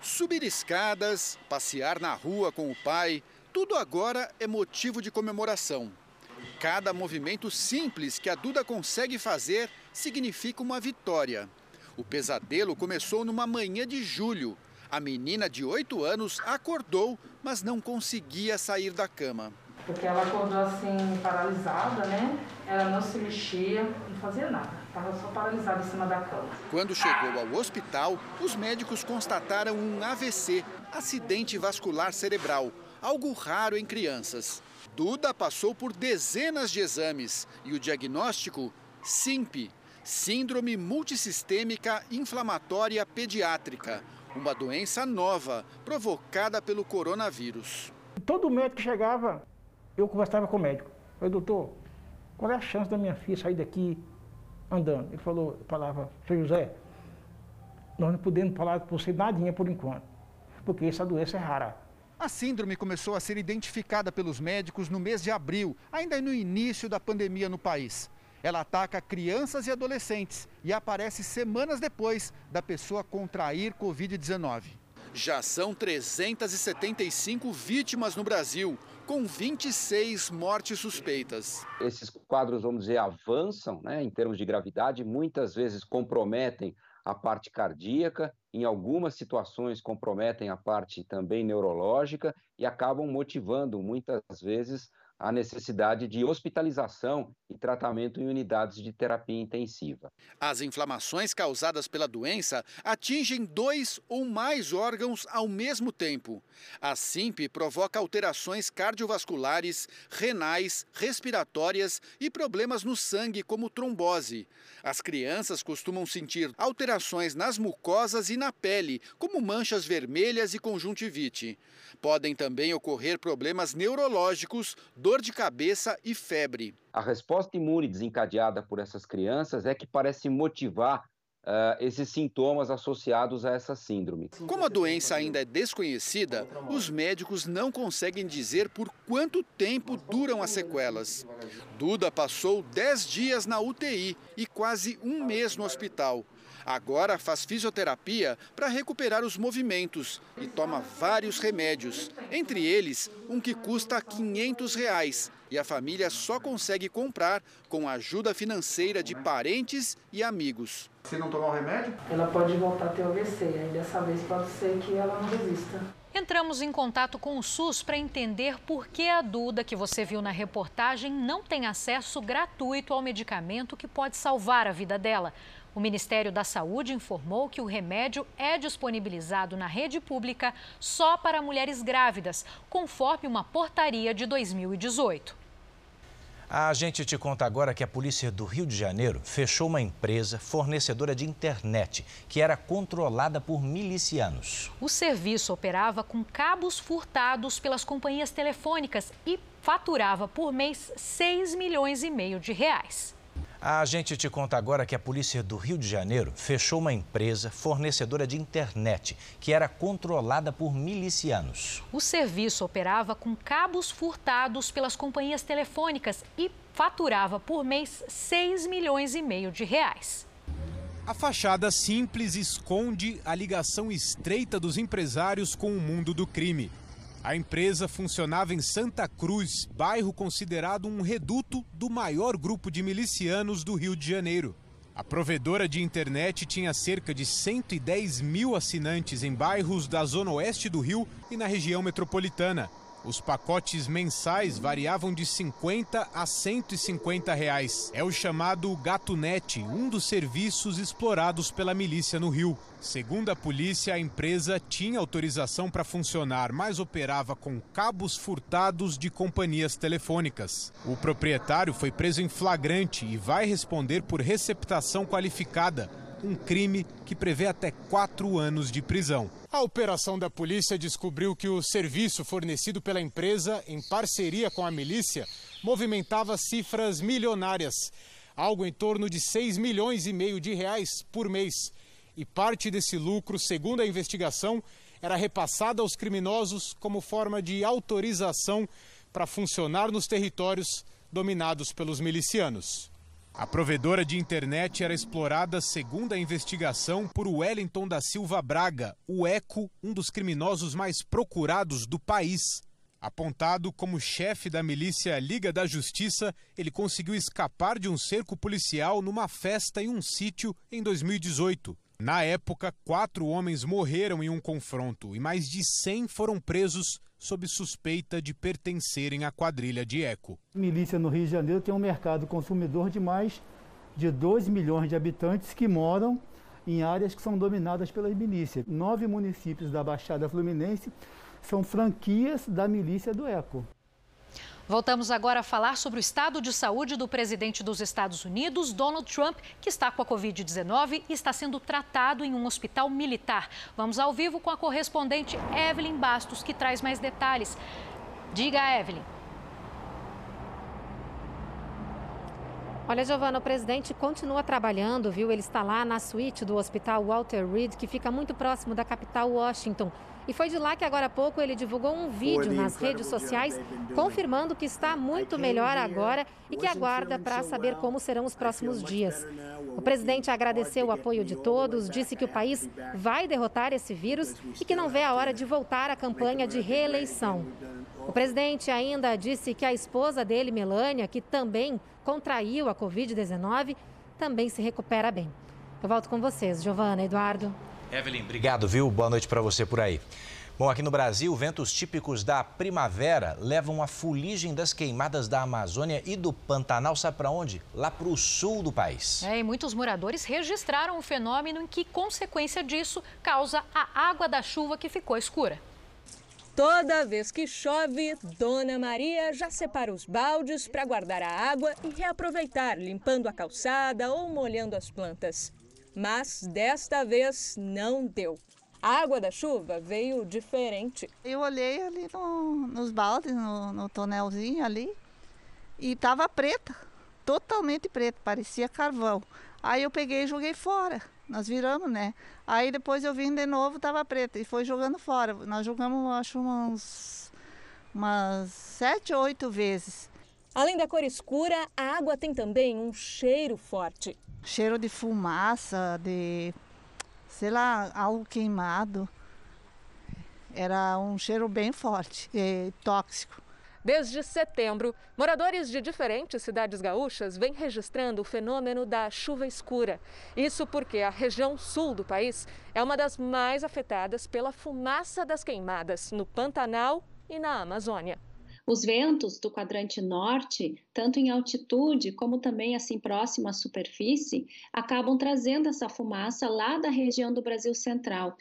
Subir escadas, passear na rua com o pai, tudo agora é motivo de comemoração. Cada movimento simples que a Duda consegue fazer significa uma vitória. O pesadelo começou numa manhã de julho. A menina de 8 anos acordou, mas não conseguia sair da cama. Porque ela acordou assim, paralisada, né? Ela não se mexia, não fazia nada. Estava só paralisada em cima da cama. Quando chegou ao hospital, os médicos constataram um AVC, acidente vascular cerebral, algo raro em crianças. Duda passou por dezenas de exames e o diagnóstico, SIMP, Síndrome Multissistêmica Inflamatória Pediátrica, uma doença nova provocada pelo coronavírus. Todo médico que chegava, eu conversava com o médico. Eu falei, doutor, qual é a chance da minha filha sair daqui andando? Ele falou, falava, seu José, nós não podemos falar para você nadinha por enquanto, porque essa doença é rara. A síndrome começou a ser identificada pelos médicos no mês de abril, ainda no início da pandemia no país. Ela ataca crianças e adolescentes e aparece semanas depois da pessoa contrair Covid-19. Já são 375 vítimas no Brasil, com 26 mortes suspeitas. Esses quadros, vamos dizer, avançam né, em termos de gravidade, muitas vezes comprometem a parte cardíaca, em algumas situações comprometem a parte também neurológica e acabam motivando muitas vezes a necessidade de hospitalização e tratamento em unidades de terapia intensiva. As inflamações causadas pela doença atingem dois ou mais órgãos ao mesmo tempo. A SIMP provoca alterações cardiovasculares, renais, respiratórias e problemas no sangue, como trombose. As crianças costumam sentir alterações nas mucosas e na pele, como manchas vermelhas e conjuntivite. Podem também ocorrer problemas neurológicos, dor de cabeça e febre. A resposta imune desencadeada por essas crianças é que parece motivar uh, esses sintomas associados a essa síndrome. Como a doença ainda é desconhecida, os médicos não conseguem dizer por quanto tempo duram as sequelas. Duda passou 10 dias na UTI e quase um mês no hospital. Agora faz fisioterapia para recuperar os movimentos e toma vários remédios, entre eles um que custa 500 reais e a família só consegue comprar com a ajuda financeira de parentes e amigos. Se não tomar o remédio? Ela pode voltar a ter AVC, aí dessa vez pode ser que ela não resista. Entramos em contato com o SUS para entender por que a Duda, que você viu na reportagem, não tem acesso gratuito ao medicamento que pode salvar a vida dela. O Ministério da Saúde informou que o remédio é disponibilizado na rede pública só para mulheres grávidas, conforme uma portaria de 2018. A gente te conta agora que a polícia do Rio de Janeiro fechou uma empresa fornecedora de internet que era controlada por milicianos. O serviço operava com cabos furtados pelas companhias telefônicas e faturava por mês 6 milhões e meio de reais. A gente te conta agora que a polícia do Rio de Janeiro fechou uma empresa fornecedora de internet que era controlada por milicianos. O serviço operava com cabos furtados pelas companhias telefônicas e faturava por mês 6 milhões e meio de reais. A fachada simples esconde a ligação estreita dos empresários com o mundo do crime. A empresa funcionava em Santa Cruz, bairro considerado um reduto do maior grupo de milicianos do Rio de Janeiro. A provedora de internet tinha cerca de 110 mil assinantes em bairros da zona oeste do Rio e na região metropolitana. Os pacotes mensais variavam de 50 a 150 reais. É o chamado GatoNet, um dos serviços explorados pela milícia no Rio. Segundo a polícia, a empresa tinha autorização para funcionar, mas operava com cabos furtados de companhias telefônicas. O proprietário foi preso em flagrante e vai responder por receptação qualificada um crime que prevê até quatro anos de prisão. A operação da polícia descobriu que o serviço fornecido pela empresa, em parceria com a milícia, movimentava cifras milionárias, algo em torno de 6 milhões e meio de reais por mês. E parte desse lucro, segundo a investigação, era repassada aos criminosos como forma de autorização para funcionar nos territórios dominados pelos milicianos. A provedora de internet era explorada, segundo a investigação, por Wellington da Silva Braga, o ECO, um dos criminosos mais procurados do país. Apontado como chefe da milícia Liga da Justiça, ele conseguiu escapar de um cerco policial numa festa em um sítio em 2018. Na época, quatro homens morreram em um confronto e mais de 100 foram presos sob suspeita de pertencerem à quadrilha de Eco. Milícia no Rio de Janeiro tem um mercado consumidor de mais de 2 milhões de habitantes que moram em áreas que são dominadas pelas milícias. Nove municípios da Baixada Fluminense são franquias da milícia do Eco. Voltamos agora a falar sobre o estado de saúde do presidente dos Estados Unidos, Donald Trump, que está com a Covid-19 e está sendo tratado em um hospital militar. Vamos ao vivo com a correspondente Evelyn Bastos, que traz mais detalhes. Diga, Evelyn. Olha, Giovana, o presidente continua trabalhando, viu? Ele está lá na suíte do Hospital Walter Reed, que fica muito próximo da capital Washington. E foi de lá que agora há pouco ele divulgou um vídeo nas redes sociais confirmando que está muito melhor agora e que aguarda para saber como serão os próximos dias. O presidente agradeceu o apoio de todos, disse que o país vai derrotar esse vírus e que não vê a hora de voltar à campanha de reeleição. O presidente ainda disse que a esposa dele, Melania, que também contraiu a Covid-19, também se recupera bem. Eu volto com vocês, Giovana, Eduardo. Evelyn, obrigado, viu? Boa noite para você por aí. Bom, aqui no Brasil, ventos típicos da primavera levam a fuligem das queimadas da Amazônia e do Pantanal, sabe para onde? Lá para o sul do país. É, e muitos moradores registraram o fenômeno em que, consequência disso, causa a água da chuva que ficou escura. Toda vez que chove, Dona Maria já separa os baldes para guardar a água e reaproveitar, limpando a calçada ou molhando as plantas. Mas desta vez não deu. A água da chuva veio diferente. Eu olhei ali no, nos baldes, no, no tonelzinho ali, e estava preta, totalmente preta, parecia carvão. Aí eu peguei e joguei fora. Nós viramos, né? Aí depois eu vim de novo, estava preta e foi jogando fora. Nós jogamos, acho, umas, umas sete ou oito vezes. Além da cor escura, a água tem também um cheiro forte cheiro de fumaça, de sei lá, algo queimado. Era um cheiro bem forte e tóxico. Desde setembro, moradores de diferentes cidades gaúchas vêm registrando o fenômeno da chuva escura. Isso porque a região sul do país é uma das mais afetadas pela fumaça das queimadas no Pantanal e na Amazônia. Os ventos do quadrante norte, tanto em altitude como também assim próximo à superfície, acabam trazendo essa fumaça lá da região do Brasil Central.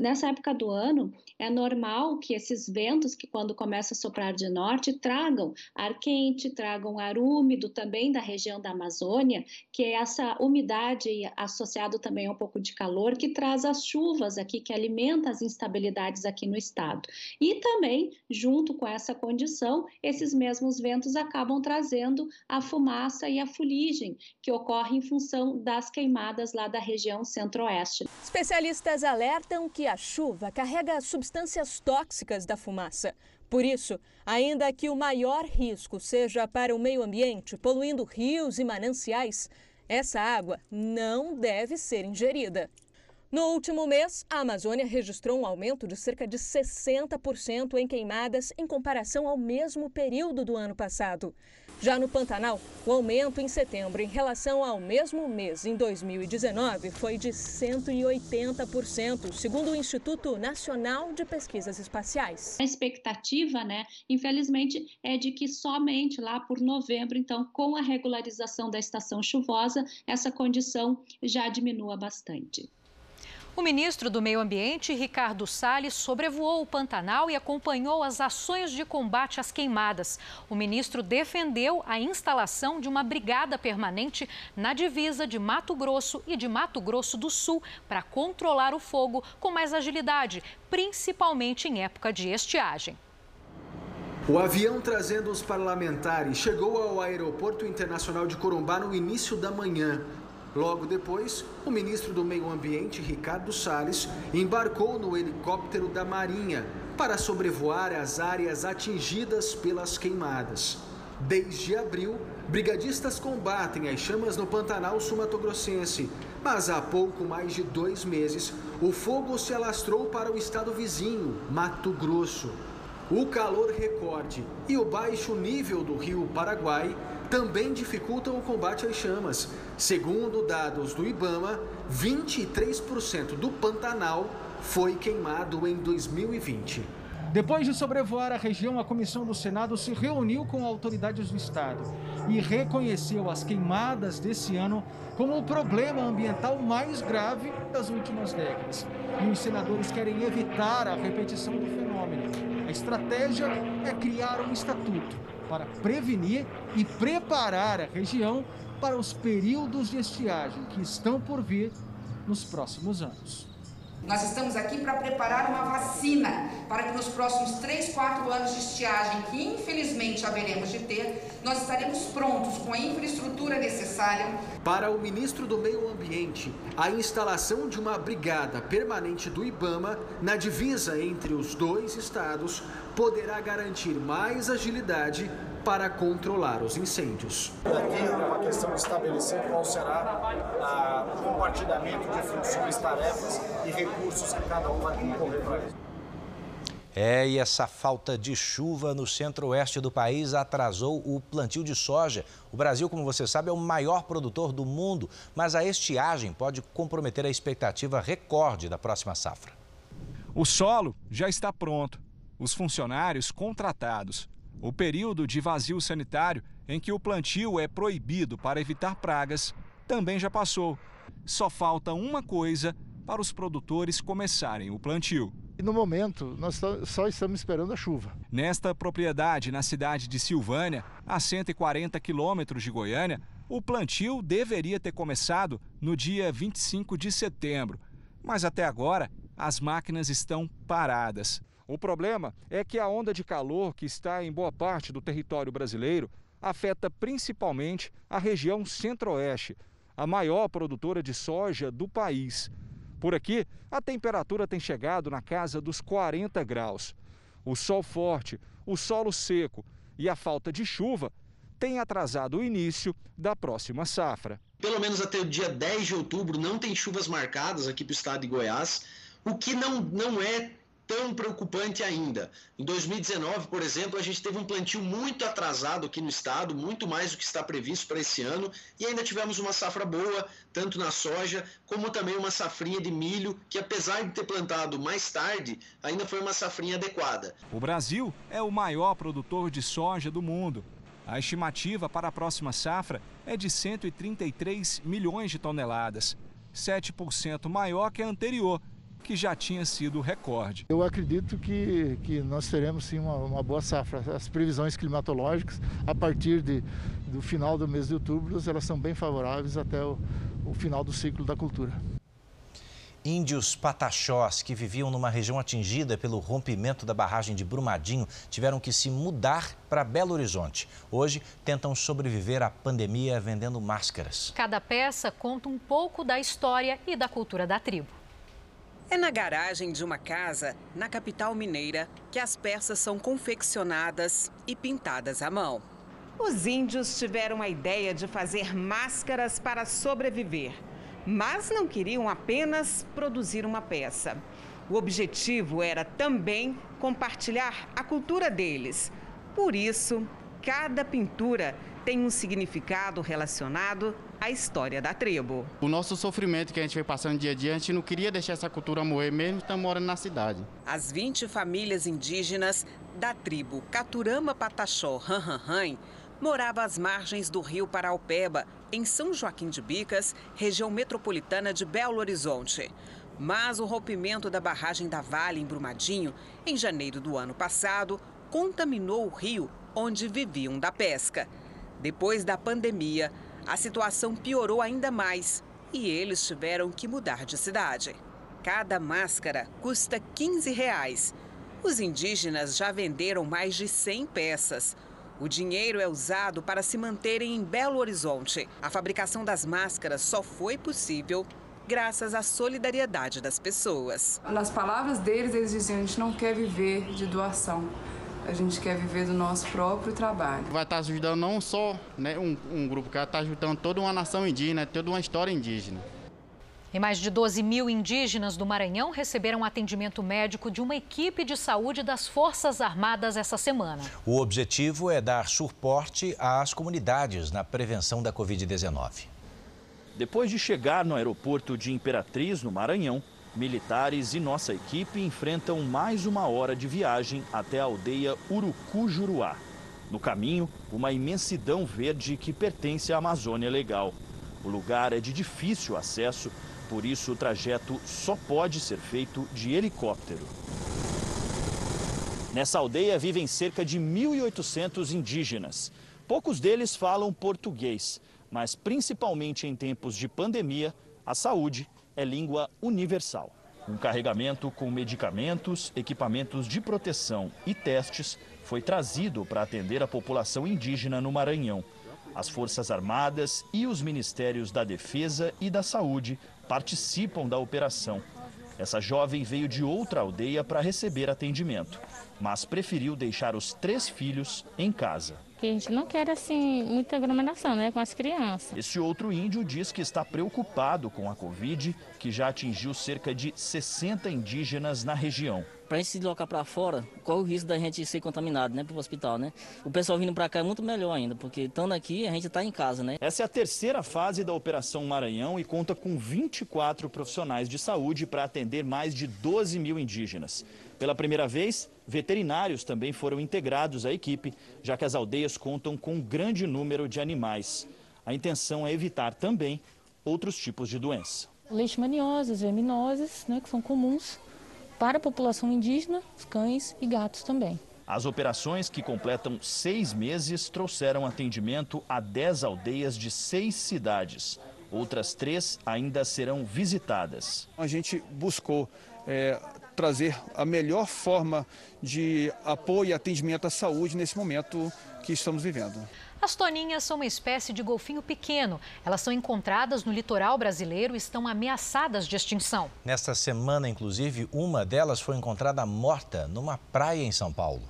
Nessa época do ano, é normal que esses ventos, que quando começam a soprar de norte, tragam ar quente, tragam ar úmido também da região da Amazônia, que é essa umidade associado também a um pouco de calor que traz as chuvas aqui, que alimenta as instabilidades aqui no estado. E também, junto com essa condição, esses mesmos ventos acabam trazendo a fumaça e a fuligem, que ocorre em função das queimadas lá da região centro-oeste. Especialistas alertam que a chuva carrega substâncias tóxicas da fumaça. Por isso, ainda que o maior risco seja para o meio ambiente, poluindo rios e mananciais, Essa água não deve ser ingerida. No último mês, a Amazônia registrou um aumento de cerca de 60% em queimadas em comparação ao mesmo período do ano passado. Já no Pantanal, o aumento em setembro em relação ao mesmo mês em 2019 foi de 180%, segundo o Instituto Nacional de Pesquisas Espaciais. A expectativa, né, infelizmente, é de que somente lá por novembro, então, com a regularização da estação chuvosa, essa condição já diminua bastante. O ministro do Meio Ambiente, Ricardo Salles, sobrevoou o Pantanal e acompanhou as ações de combate às queimadas. O ministro defendeu a instalação de uma brigada permanente na divisa de Mato Grosso e de Mato Grosso do Sul para controlar o fogo com mais agilidade, principalmente em época de estiagem. O avião trazendo os parlamentares chegou ao Aeroporto Internacional de Corumbá no início da manhã. Logo depois, o ministro do Meio Ambiente, Ricardo Salles, embarcou no helicóptero da Marinha para sobrevoar as áreas atingidas pelas queimadas. Desde abril, brigadistas combatem as chamas no Pantanal Sumatogrossense, mas há pouco mais de dois meses, o fogo se alastrou para o estado vizinho, Mato Grosso. O calor recorde e o baixo nível do rio Paraguai também dificultam o combate às chamas. Segundo dados do Ibama, 23% do Pantanal foi queimado em 2020. Depois de sobrevoar a região, a comissão do Senado se reuniu com autoridades do Estado e reconheceu as queimadas desse ano como o problema ambiental mais grave das últimas décadas. E os senadores querem evitar a repetição do fenômeno. A estratégia é criar um estatuto para prevenir e preparar a região para os períodos de estiagem que estão por vir nos próximos anos. Nós estamos aqui para preparar uma vacina para que nos próximos 3, 4 anos de estiagem, que infelizmente haveremos de ter, nós estaremos prontos com a infraestrutura necessária. Para o ministro do Meio Ambiente, a instalação de uma brigada permanente do IBAMA na divisa entre os dois estados poderá garantir mais agilidade para controlar os incêndios. Aqui é uma questão de estabelecer qual será o compartilhamento de funções, tarefas e recursos que cada um vai concorrer para isso. É, e essa falta de chuva no centro-oeste do país atrasou o plantio de soja. O Brasil, como você sabe, é o maior produtor do mundo, mas a estiagem pode comprometer a expectativa recorde da próxima safra. O solo já está pronto os funcionários contratados. O período de vazio sanitário em que o plantio é proibido para evitar pragas também já passou. Só falta uma coisa para os produtores começarem o plantio. E no momento, nós só estamos esperando a chuva. Nesta propriedade, na cidade de Silvânia, a 140 quilômetros de Goiânia, o plantio deveria ter começado no dia 25 de setembro. Mas até agora, as máquinas estão paradas. O problema é que a onda de calor que está em boa parte do território brasileiro afeta principalmente a região centro-oeste, a maior produtora de soja do país. Por aqui, a temperatura tem chegado na casa dos 40 graus. O sol forte, o solo seco e a falta de chuva têm atrasado o início da próxima safra. Pelo menos até o dia 10 de outubro não tem chuvas marcadas aqui para o estado de Goiás, o que não, não é tão preocupante ainda. Em 2019, por exemplo, a gente teve um plantio muito atrasado aqui no estado, muito mais do que está previsto para esse ano, e ainda tivemos uma safra boa, tanto na soja, como também uma safrinha de milho, que apesar de ter plantado mais tarde, ainda foi uma safrinha adequada. O Brasil é o maior produtor de soja do mundo. A estimativa para a próxima safra é de 133 milhões de toneladas, 7% maior que a anterior, que já tinha sido recorde. Eu acredito que, que nós teremos sim uma, uma boa safra. As previsões climatológicas, a partir de, do final do mês de outubro, elas são bem favoráveis até o, o final do ciclo da cultura. Índios pataxós que viviam numa região atingida pelo rompimento da barragem de Brumadinho tiveram que se mudar para Belo Horizonte. Hoje tentam sobreviver à pandemia vendendo máscaras. Cada peça conta um pouco da história e da cultura da tribo. É na garagem de uma casa, na capital mineira, que as peças são confeccionadas e pintadas à mão. Os índios tiveram a ideia de fazer máscaras para sobreviver, mas não queriam apenas produzir uma peça. O objetivo era também compartilhar a cultura deles. Por isso, cada pintura tem um significado relacionado à história da tribo. O nosso sofrimento que a gente vem passando dia a dia, a gente não queria deixar essa cultura morrer, mesmo estando morando na cidade. As 20 famílias indígenas da tribo Caturama Pataxó Ranranhan moravam às margens do rio Paraupeba, em São Joaquim de Bicas, região metropolitana de Belo Horizonte. Mas o rompimento da barragem da Vale, em Brumadinho, em janeiro do ano passado, contaminou o rio onde viviam da pesca. Depois da pandemia, a situação piorou ainda mais e eles tiveram que mudar de cidade. Cada máscara custa 15 reais. Os indígenas já venderam mais de 100 peças. O dinheiro é usado para se manterem em Belo Horizonte. A fabricação das máscaras só foi possível graças à solidariedade das pessoas. Nas palavras deles, eles diziam: a gente não quer viver de doação. A gente quer viver do nosso próprio trabalho. Vai estar ajudando não só né, um, um grupo, que vai estar ajudando toda uma nação indígena, toda uma história indígena. E mais de 12 mil indígenas do Maranhão receberam atendimento médico de uma equipe de saúde das Forças Armadas essa semana. O objetivo é dar suporte às comunidades na prevenção da Covid-19. Depois de chegar no aeroporto de Imperatriz, no Maranhão, militares e nossa equipe enfrentam mais uma hora de viagem até a aldeia Urucu-Juruá. No caminho, uma imensidão verde que pertence à Amazônia Legal. O lugar é de difícil acesso, por isso o trajeto só pode ser feito de helicóptero. Nessa aldeia vivem cerca de 1.800 indígenas. Poucos deles falam português, mas principalmente em tempos de pandemia, a saúde é língua universal. Um carregamento com medicamentos, equipamentos de proteção e testes foi trazido para atender a população indígena no Maranhão. As Forças Armadas e os Ministérios da Defesa e da Saúde participam da operação. Essa jovem veio de outra aldeia para receber atendimento, mas preferiu deixar os três filhos em casa. Que a gente não quer assim muita aglomeração, né, com as crianças. Esse outro índio diz que está preocupado com a Covid, que já atingiu cerca de 60 indígenas na região. Para a gente se deslocar para fora, qual o risco da gente ser contaminado, né, para o hospital, né? O pessoal vindo para cá é muito melhor ainda, porque estando aqui a gente está em casa, né? Essa é a terceira fase da Operação Maranhão e conta com 24 profissionais de saúde para atender mais de 12 mil indígenas. Pela primeira vez, veterinários também foram integrados à equipe, já que as aldeias contam com um grande número de animais. A intenção é evitar também outros tipos de doença. Leishmanioses, verminoses, né, que são comuns para a população indígena, cães e gatos também. As operações, que completam seis meses, trouxeram atendimento a dez aldeias de seis cidades. Outras três ainda serão visitadas. A gente buscou é, trazer a melhor forma de apoio e atendimento à saúde nesse momento que estamos vivendo. As toninhas são uma espécie de golfinho pequeno. Elas são encontradas no litoral brasileiro e estão ameaçadas de extinção. Nesta semana, inclusive, uma delas foi encontrada morta numa praia em São Paulo.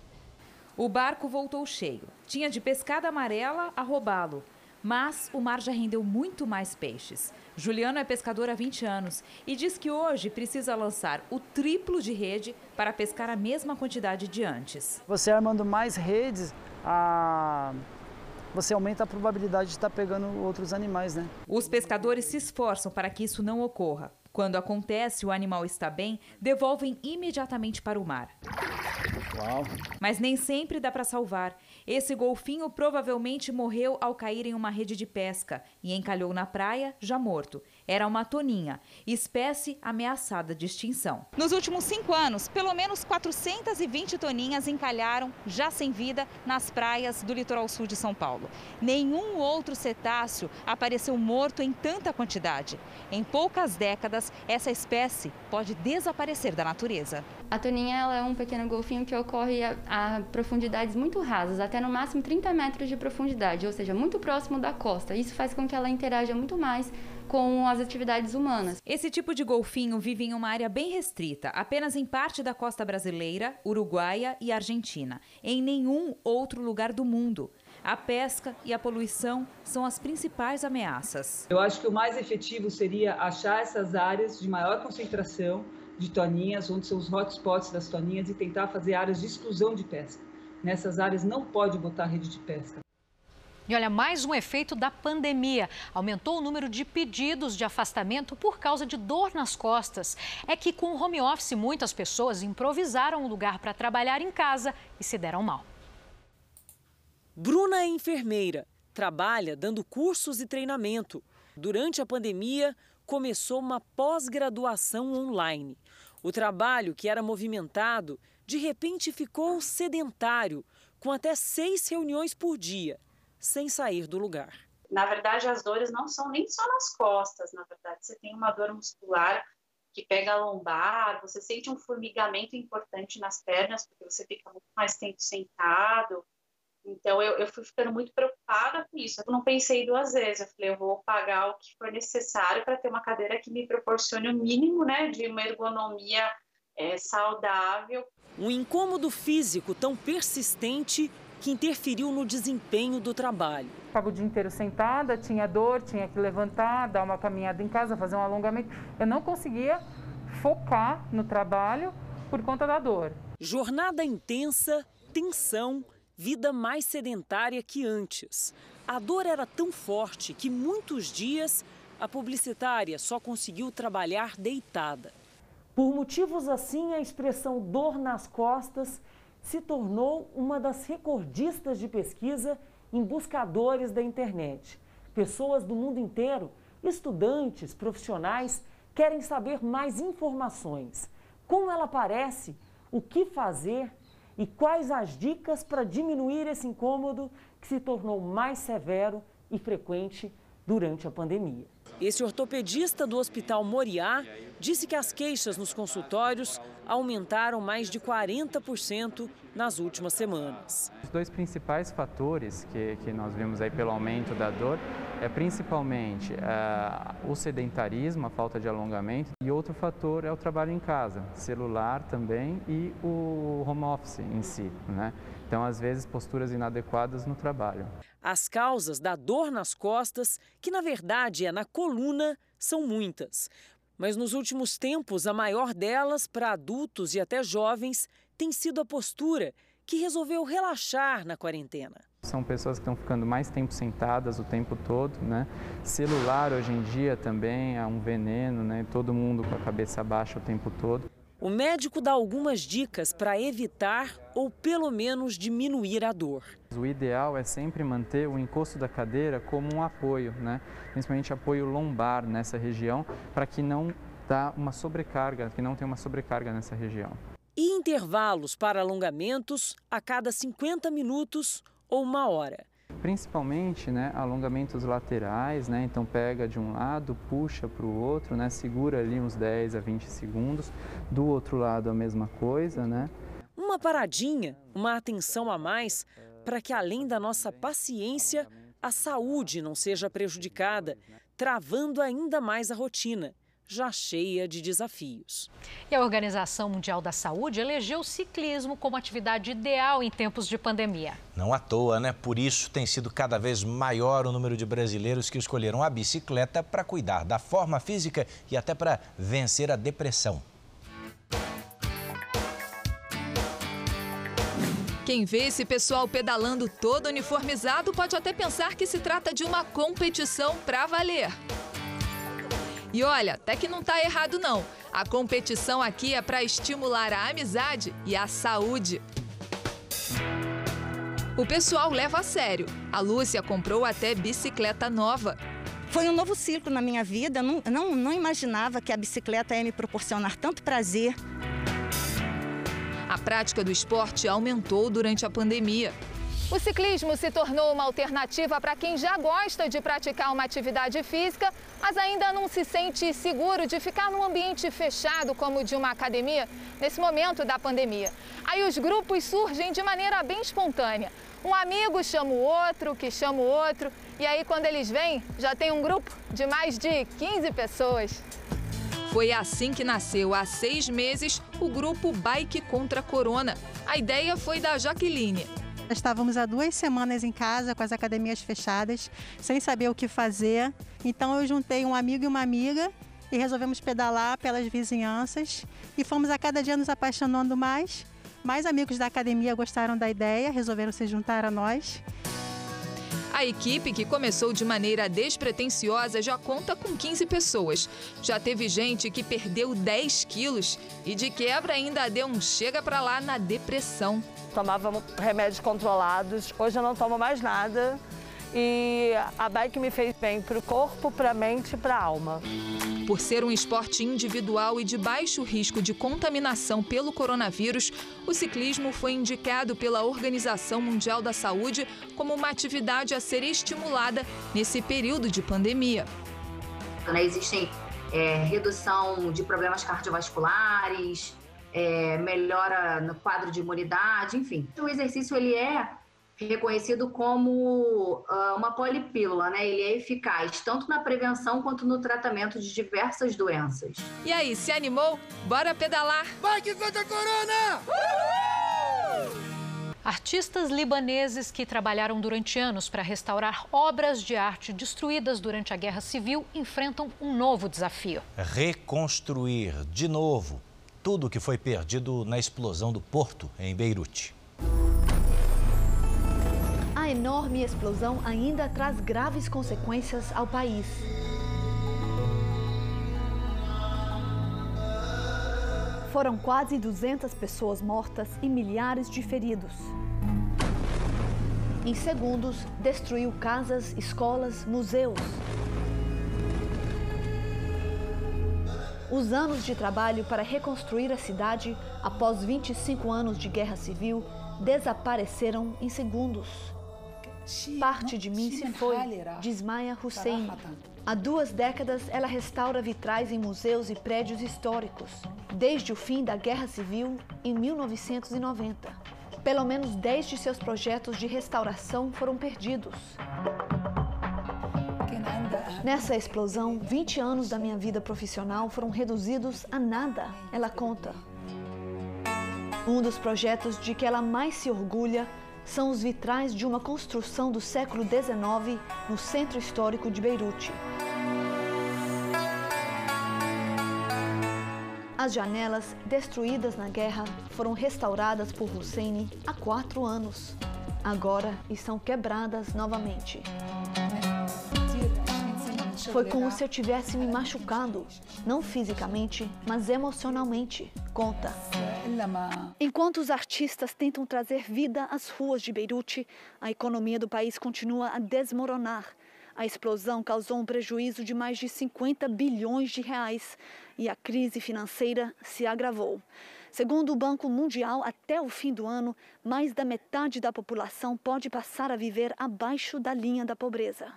O barco voltou cheio. Tinha de pescada amarela a roubá-lo. Mas o mar já rendeu muito mais peixes. Juliano é pescador há 20 anos e diz que hoje precisa lançar o triplo de rede para pescar a mesma quantidade de antes. Você armando mais redes, a... você aumenta a probabilidade de estar pegando outros animais, né? Os pescadores se esforçam para que isso não ocorra. Quando acontece o animal está bem, devolvem imediatamente para o mar. Uau. Mas nem sempre dá para salvar. Esse golfinho provavelmente morreu ao cair em uma rede de pesca e encalhou na praia, já morto. Era uma toninha, espécie ameaçada de extinção. Nos últimos cinco anos, pelo menos 420 toninhas encalharam, já sem vida, nas praias do litoral sul de São Paulo. Nenhum outro cetáceo apareceu morto em tanta quantidade. Em poucas décadas, essa espécie pode desaparecer da natureza. A toninha ela é um pequeno golfinho que ocorre a, a, profundidades muito rasas, até no máximo 30 metros de profundidade, ou seja, muito próximo da costa. Isso faz com que ela interaja muito mais com as atividades humanas. Esse tipo de golfinho vive em uma área bem restrita, apenas em parte da costa brasileira, uruguaia e argentina, em nenhum outro lugar do mundo. A pesca e a poluição são as principais ameaças. Eu acho que o mais efetivo seria achar essas áreas de maior concentração de toninhas, onde são os hotspots das toninhas, e tentar fazer áreas de exclusão de pesca. Nessas áreas não pode botar rede de pesca. E olha, mais um efeito da pandemia. Aumentou o número de pedidos de afastamento por causa de dor nas costas. É que com o home office, muitas pessoas improvisaram um lugar para trabalhar em casa e se deram mal. Bruna é enfermeira, trabalha dando cursos e treinamento. Durante a pandemia, começou uma pós-graduação online. O trabalho, que era movimentado, de repente ficou sedentário, com até seis reuniões por dia sem sair do lugar. Na verdade, as dores não são nem só nas costas, na verdade, você tem uma dor muscular que pega a lombar, você sente um formigamento importante nas pernas, porque você fica muito mais tempo sentado. Então, eu, eu fui ficando muito preocupada com isso. Eu não pensei duas vezes. Eu falei, eu vou pagar o que for necessário para ter uma cadeira que me proporcione o mínimo né, de uma ergonomia é, saudável. Um incômodo físico tão persistente que interferiu no desempenho do trabalho. Estava o dia inteiro sentada, tinha dor, tinha que levantar, dar uma caminhada em casa, fazer um alongamento. Eu não conseguia focar no trabalho por conta da dor. Jornada intensa, tensão, vida mais sedentária que antes. A dor era tão forte que muitos dias a publicitária só conseguiu trabalhar deitada. Por motivos assim, a expressão dor nas costas se tornou uma das recordistas de pesquisa em buscadores da internet. Pessoas do mundo inteiro, estudantes, profissionais, querem saber mais informações. Como ela aparece, o que fazer e quais as dicas para diminuir esse incômodo que se tornou mais severo e frequente durante a pandemia. Esse ortopedista do Hospital Moriá disse que as queixas nos consultórios aumentaram mais de 40% nas últimas semanas. Os dois principais fatores que, que nós vimos aí pelo aumento da dor é principalmente uh, o sedentarismo, a falta de alongamento, e outro fator é o trabalho em casa, celular também e o home office em si. Né? Então, às vezes, posturas inadequadas no trabalho. As causas da dor nas costas, que na verdade é na coluna, são muitas. Mas nos últimos tempos, a maior delas, para adultos e até jovens, tem sido a postura, que resolveu relaxar na quarentena. São pessoas que estão ficando mais tempo sentadas o tempo todo, né? Celular hoje em dia também é um veneno, né? Todo mundo com a cabeça baixa o tempo todo. O médico dá algumas dicas para evitar ou pelo menos diminuir a dor. O ideal é sempre manter o encosto da cadeira como um apoio, né? principalmente apoio lombar nessa região, para que não dá uma sobrecarga, que não tenha uma sobrecarga nessa região. E intervalos para alongamentos a cada 50 minutos ou uma hora principalmente né, alongamentos laterais, né, então pega de um lado, puxa para o outro, né, segura ali uns 10 a 20 segundos, do outro lado a mesma coisa. Né. Uma paradinha, uma atenção a mais para que além da nossa paciência, a saúde não seja prejudicada, travando ainda mais a rotina já cheia de desafios. E a Organização Mundial da Saúde elegeu o ciclismo como atividade ideal em tempos de pandemia. Não à toa, né? Por isso tem sido cada vez maior o número de brasileiros que escolheram a bicicleta para cuidar da forma física e até para vencer a depressão. Quem vê esse pessoal pedalando todo uniformizado pode até pensar que se trata de uma competição para valer. E olha, até que não está errado não. A competição aqui é para estimular a amizade e a saúde. O pessoal leva a sério. A Lúcia comprou até bicicleta nova. Foi um novo ciclo na minha vida. Não, não, não imaginava que a bicicleta ia me proporcionar tanto prazer. A prática do esporte aumentou durante a pandemia. O ciclismo se tornou uma alternativa para quem já gosta de praticar uma atividade física, mas ainda não se sente seguro de ficar num ambiente fechado como o de uma academia nesse momento da pandemia. Aí os grupos surgem de maneira bem espontânea. Um amigo chama o outro, que chama o outro, e aí quando eles vêm, já tem um grupo de mais de 15 pessoas. Foi assim que nasceu há seis meses o grupo Bike contra Corona. A ideia foi da Jaqueline. Estávamos há duas semanas em casa com as academias fechadas, sem saber o que fazer. Então eu juntei um amigo e uma amiga e resolvemos pedalar pelas vizinhanças e fomos a cada dia nos apaixonando mais. Mais amigos da academia gostaram da ideia, resolveram se juntar a nós. A equipe, que começou de maneira despretensiosa, já conta com 15 pessoas. Já teve gente que perdeu 10 quilos e de quebra ainda deu um chega para lá na depressão. Tomava remédios controlados, hoje eu não tomo mais nada. E a bike me fez bem para o corpo, para a mente e para a alma. Por ser um esporte individual e de baixo risco de contaminação pelo coronavírus, o ciclismo foi indicado pela Organização Mundial da Saúde como uma atividade a ser estimulada nesse período de pandemia. Né, existem é, redução de problemas cardiovasculares, é, melhora no quadro de imunidade, enfim. O exercício ele é reconhecido como uh, uma polipílula, né? Ele é eficaz tanto na prevenção quanto no tratamento de diversas doenças. E aí, se animou? Bora pedalar! Vai que conta corona! Artistas libaneses que trabalharam durante anos para restaurar obras de arte destruídas durante a Guerra Civil enfrentam um novo desafio. Reconstruir de novo tudo o que foi perdido na explosão do porto em Beirute. Enorme explosão ainda traz graves consequências ao país. Foram quase 200 pessoas mortas e milhares de feridos. Em segundos, destruiu casas, escolas, museus. Os anos de trabalho para reconstruir a cidade após 25 anos de guerra civil desapareceram em segundos. Parte de mim se foi, diz Maya Hussein. Há duas décadas, ela restaura vitrais em museus e prédios históricos, desde o fim da Guerra Civil, em 1990. Pelo menos 10 de seus projetos de restauração foram perdidos. Nessa explosão, 20 anos da minha vida profissional foram reduzidos a nada, ela conta. Um dos projetos de que ela mais se orgulha são os vitrais de uma construção do século XIX no centro histórico de Beirute. As janelas, destruídas na guerra, foram restauradas por Hussein há quatro anos. Agora estão quebradas novamente. Foi como se eu tivesse me machucado, não fisicamente, mas emocionalmente, conta. Enquanto os artistas tentam trazer vida às ruas de Beirute, a economia do país continua a desmoronar. A explosão causou um prejuízo de mais de 50 bilhões de reais e a crise financeira se agravou. Segundo o Banco Mundial, até o fim do ano, mais da metade da população pode passar a viver abaixo da linha da pobreza.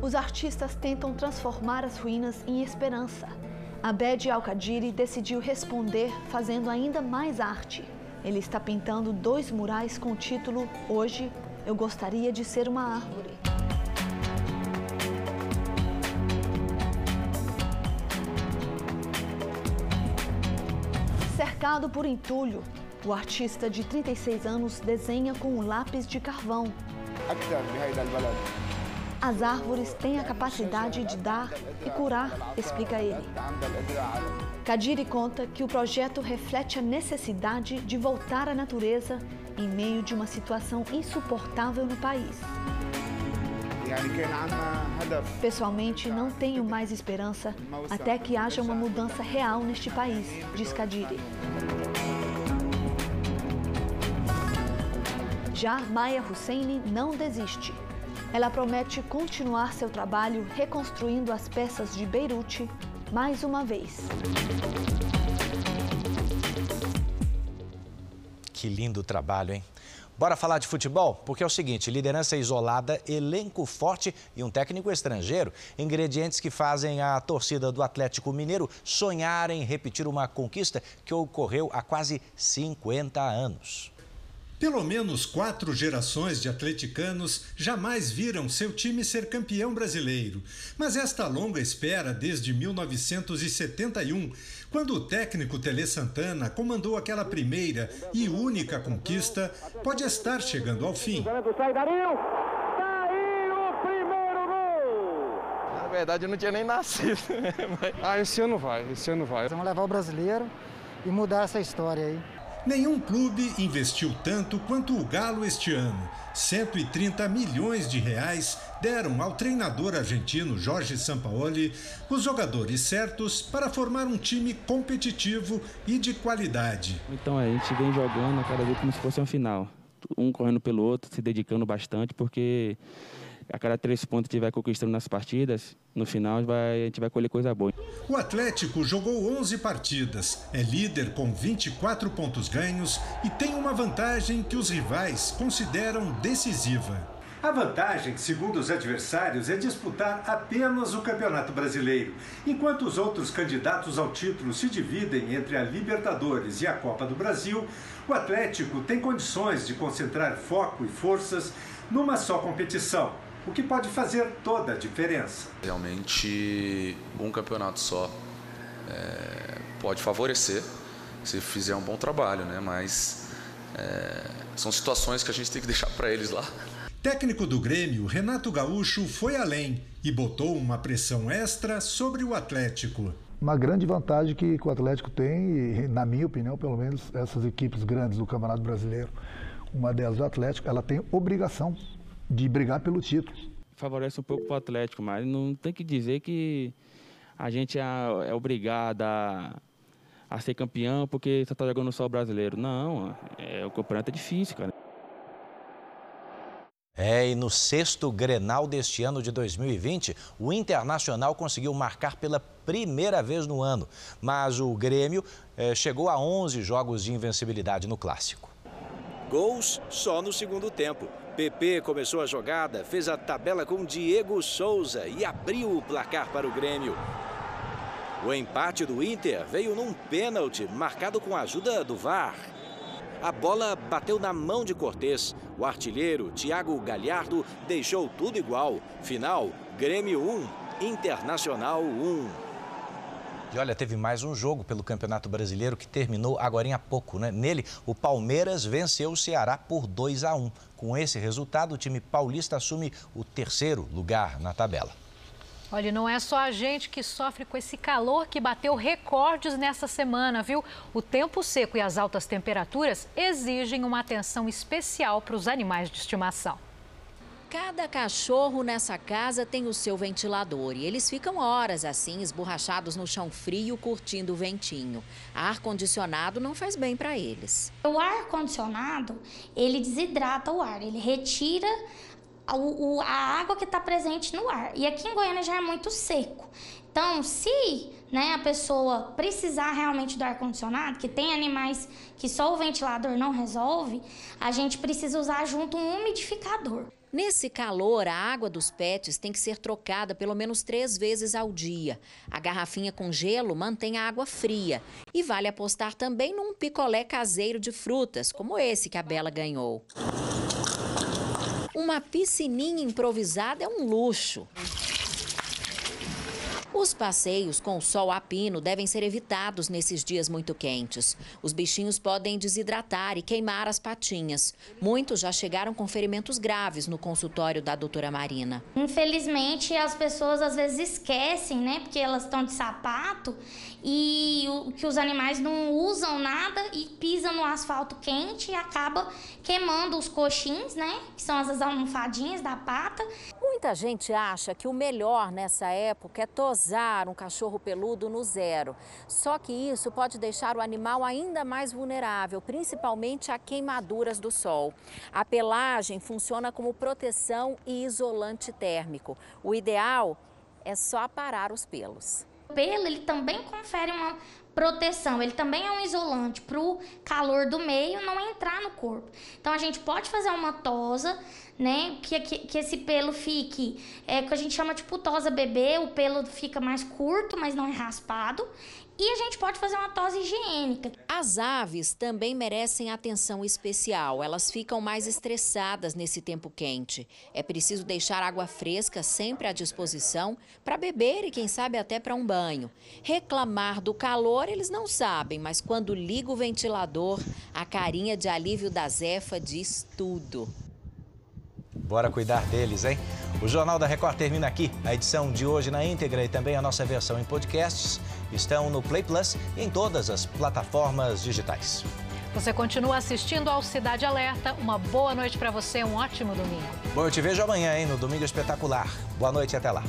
Os artistas tentam transformar as ruínas em esperança. Abed Al-Qadiri decidiu responder fazendo ainda mais arte. Ele está pintando dois murais com o título Hoje eu gostaria de ser uma árvore. Cercado por entulho, o artista de 36 anos desenha com um lápis de carvão. As árvores têm a capacidade de dar e curar, explica ele. Kadiri conta que o projeto reflete a necessidade de voltar à natureza em meio de uma situação insuportável no país. Pessoalmente, não tenho mais esperança até que haja uma mudança real neste país, diz Kadiri. Já Maya Husseini não desiste. Ela promete continuar seu trabalho reconstruindo as peças de Beirute mais uma vez. Que lindo trabalho, hein? Bora falar de futebol? Porque é o seguinte: liderança isolada, elenco forte e um técnico estrangeiro. Ingredientes que fazem a torcida do Atlético Mineiro sonhar em repetir uma conquista que ocorreu há quase 50 anos. Pelo menos quatro gerações de atleticanos jamais viram seu time ser campeão brasileiro. Mas esta longa espera desde 1971, quando o técnico Tele Santana comandou aquela primeira e única conquista, pode estar chegando ao fim. Na verdade, eu não tinha nem nascido. ah, esse ano vai, esse ano vai. Vamos levar o brasileiro e mudar essa história aí. Nenhum clube investiu tanto quanto o Galo este ano. 130 milhões de reais deram ao treinador argentino Jorge Sampaoli os jogadores certos para formar um time competitivo e de qualidade. Então a gente vem jogando cada vez como se fosse uma final. Um correndo pelo outro, se dedicando bastante, porque a cada três pontos que tiver conquistando nas partidas, no final vai, a gente vai colher coisa boa. O Atlético jogou 11 partidas, é líder com 24 pontos ganhos e tem uma vantagem que os rivais consideram decisiva. A vantagem, segundo os adversários, é disputar apenas o Campeonato Brasileiro, enquanto os outros candidatos ao título se dividem entre a Libertadores e a Copa do Brasil. O Atlético tem condições de concentrar foco e forças numa só competição o que pode fazer toda a diferença. Realmente, um campeonato só é, pode favorecer se fizer um bom trabalho, né? mas é, são situações que a gente tem que deixar para eles lá. Técnico do Grêmio, Renato Gaúcho foi além e botou uma pressão extra sobre o Atlético. Uma grande vantagem que o Atlético tem, e, na minha opinião, pelo menos essas equipes grandes do Campeonato Brasileiro, uma delas o Atlético, ela tem obrigação de brigar pelo título. Favorece um pouco para o Atlético, mas não tem que dizer que a gente é, é obrigado a, a, ser campeão porque você está jogando só o brasileiro. Não, é, o campeonato é difícil, cara. É, e no sexto Grenal deste ano de 2020, o Internacional conseguiu marcar pela primeira vez no ano. Mas o Grêmio é, chegou a 11 jogos de invencibilidade no Clássico. Gols só no segundo tempo. PP começou a jogada, fez a tabela com Diego Souza e abriu o placar para o Grêmio. O empate do Inter veio num pênalti marcado com a ajuda do VAR. A bola bateu na mão de Cortez. O artilheiro, Thiago Galhardo, deixou tudo igual. Final, Grêmio 1, Internacional 1. E olha, teve mais um jogo pelo Campeonato Brasileiro que terminou agora há pouco, né? Nele, o Palmeiras venceu o Ceará por 2 a 1. Com esse resultado, o time paulista assume o terceiro lugar na tabela. Olha, não é só a gente que sofre com esse calor que bateu recordes nessa semana, viu? O tempo seco e as altas temperaturas exigem uma atenção especial para os animais de estimação. Cada cachorro nessa casa tem o seu ventilador e eles ficam horas assim, esborrachados no chão frio, curtindo o ventinho. Ar-condicionado não faz bem para eles. O ar-condicionado, ele desidrata o ar, ele retira a, a água que está presente no ar. E aqui em Goiânia já é muito seco. Então, se né, a pessoa precisar realmente do ar-condicionado, que tem animais que só o ventilador não resolve, a gente precisa usar junto um umidificador. Nesse calor, a água dos pets tem que ser trocada pelo menos três vezes ao dia. A garrafinha com gelo mantém a água fria. E vale apostar também num picolé caseiro de frutas, como esse que a Bela ganhou. Uma piscininha improvisada é um luxo. Os passeios com sol a pino devem ser evitados nesses dias muito quentes. Os bichinhos podem desidratar e queimar as patinhas. Muitos já chegaram com ferimentos graves no consultório da doutora Marina. Infelizmente, as pessoas às vezes esquecem, né? Porque elas estão de sapato e o, que os animais não usam nada e pisam no asfalto quente e acaba queimando os coxins, né? Que são as almofadinhas da pata. Muita gente acha que o melhor nessa época é tosar um cachorro peludo no zero. Só que isso pode deixar o animal ainda mais vulnerável, principalmente a queimaduras do sol. A pelagem funciona como proteção e isolante térmico. O ideal é só aparar os pelos pelo ele também confere uma proteção. Ele também é um isolante para o calor do meio não entrar no corpo. Então a gente pode fazer uma tosa, né? Que, que, que esse pelo fique, é que a gente chama de tipo tosa bebê, o pelo fica mais curto, mas não é raspado. E a gente pode fazer uma tosse higiênica. As aves também merecem atenção especial. Elas ficam mais estressadas nesse tempo quente. É preciso deixar água fresca sempre à disposição para beber e, quem sabe, até para um banho. Reclamar do calor eles não sabem, mas quando liga o ventilador, a carinha de alívio da Zefa diz tudo. Bora cuidar deles, hein? O Jornal da Record termina aqui. A edição de hoje na íntegra e também a nossa versão em podcasts estão no Play Plus e em todas as plataformas digitais. Você continua assistindo ao Cidade Alerta. Uma boa noite para você, um ótimo domingo. Bom, eu te vejo amanhã, hein, no Domingo Espetacular. Boa noite e até lá.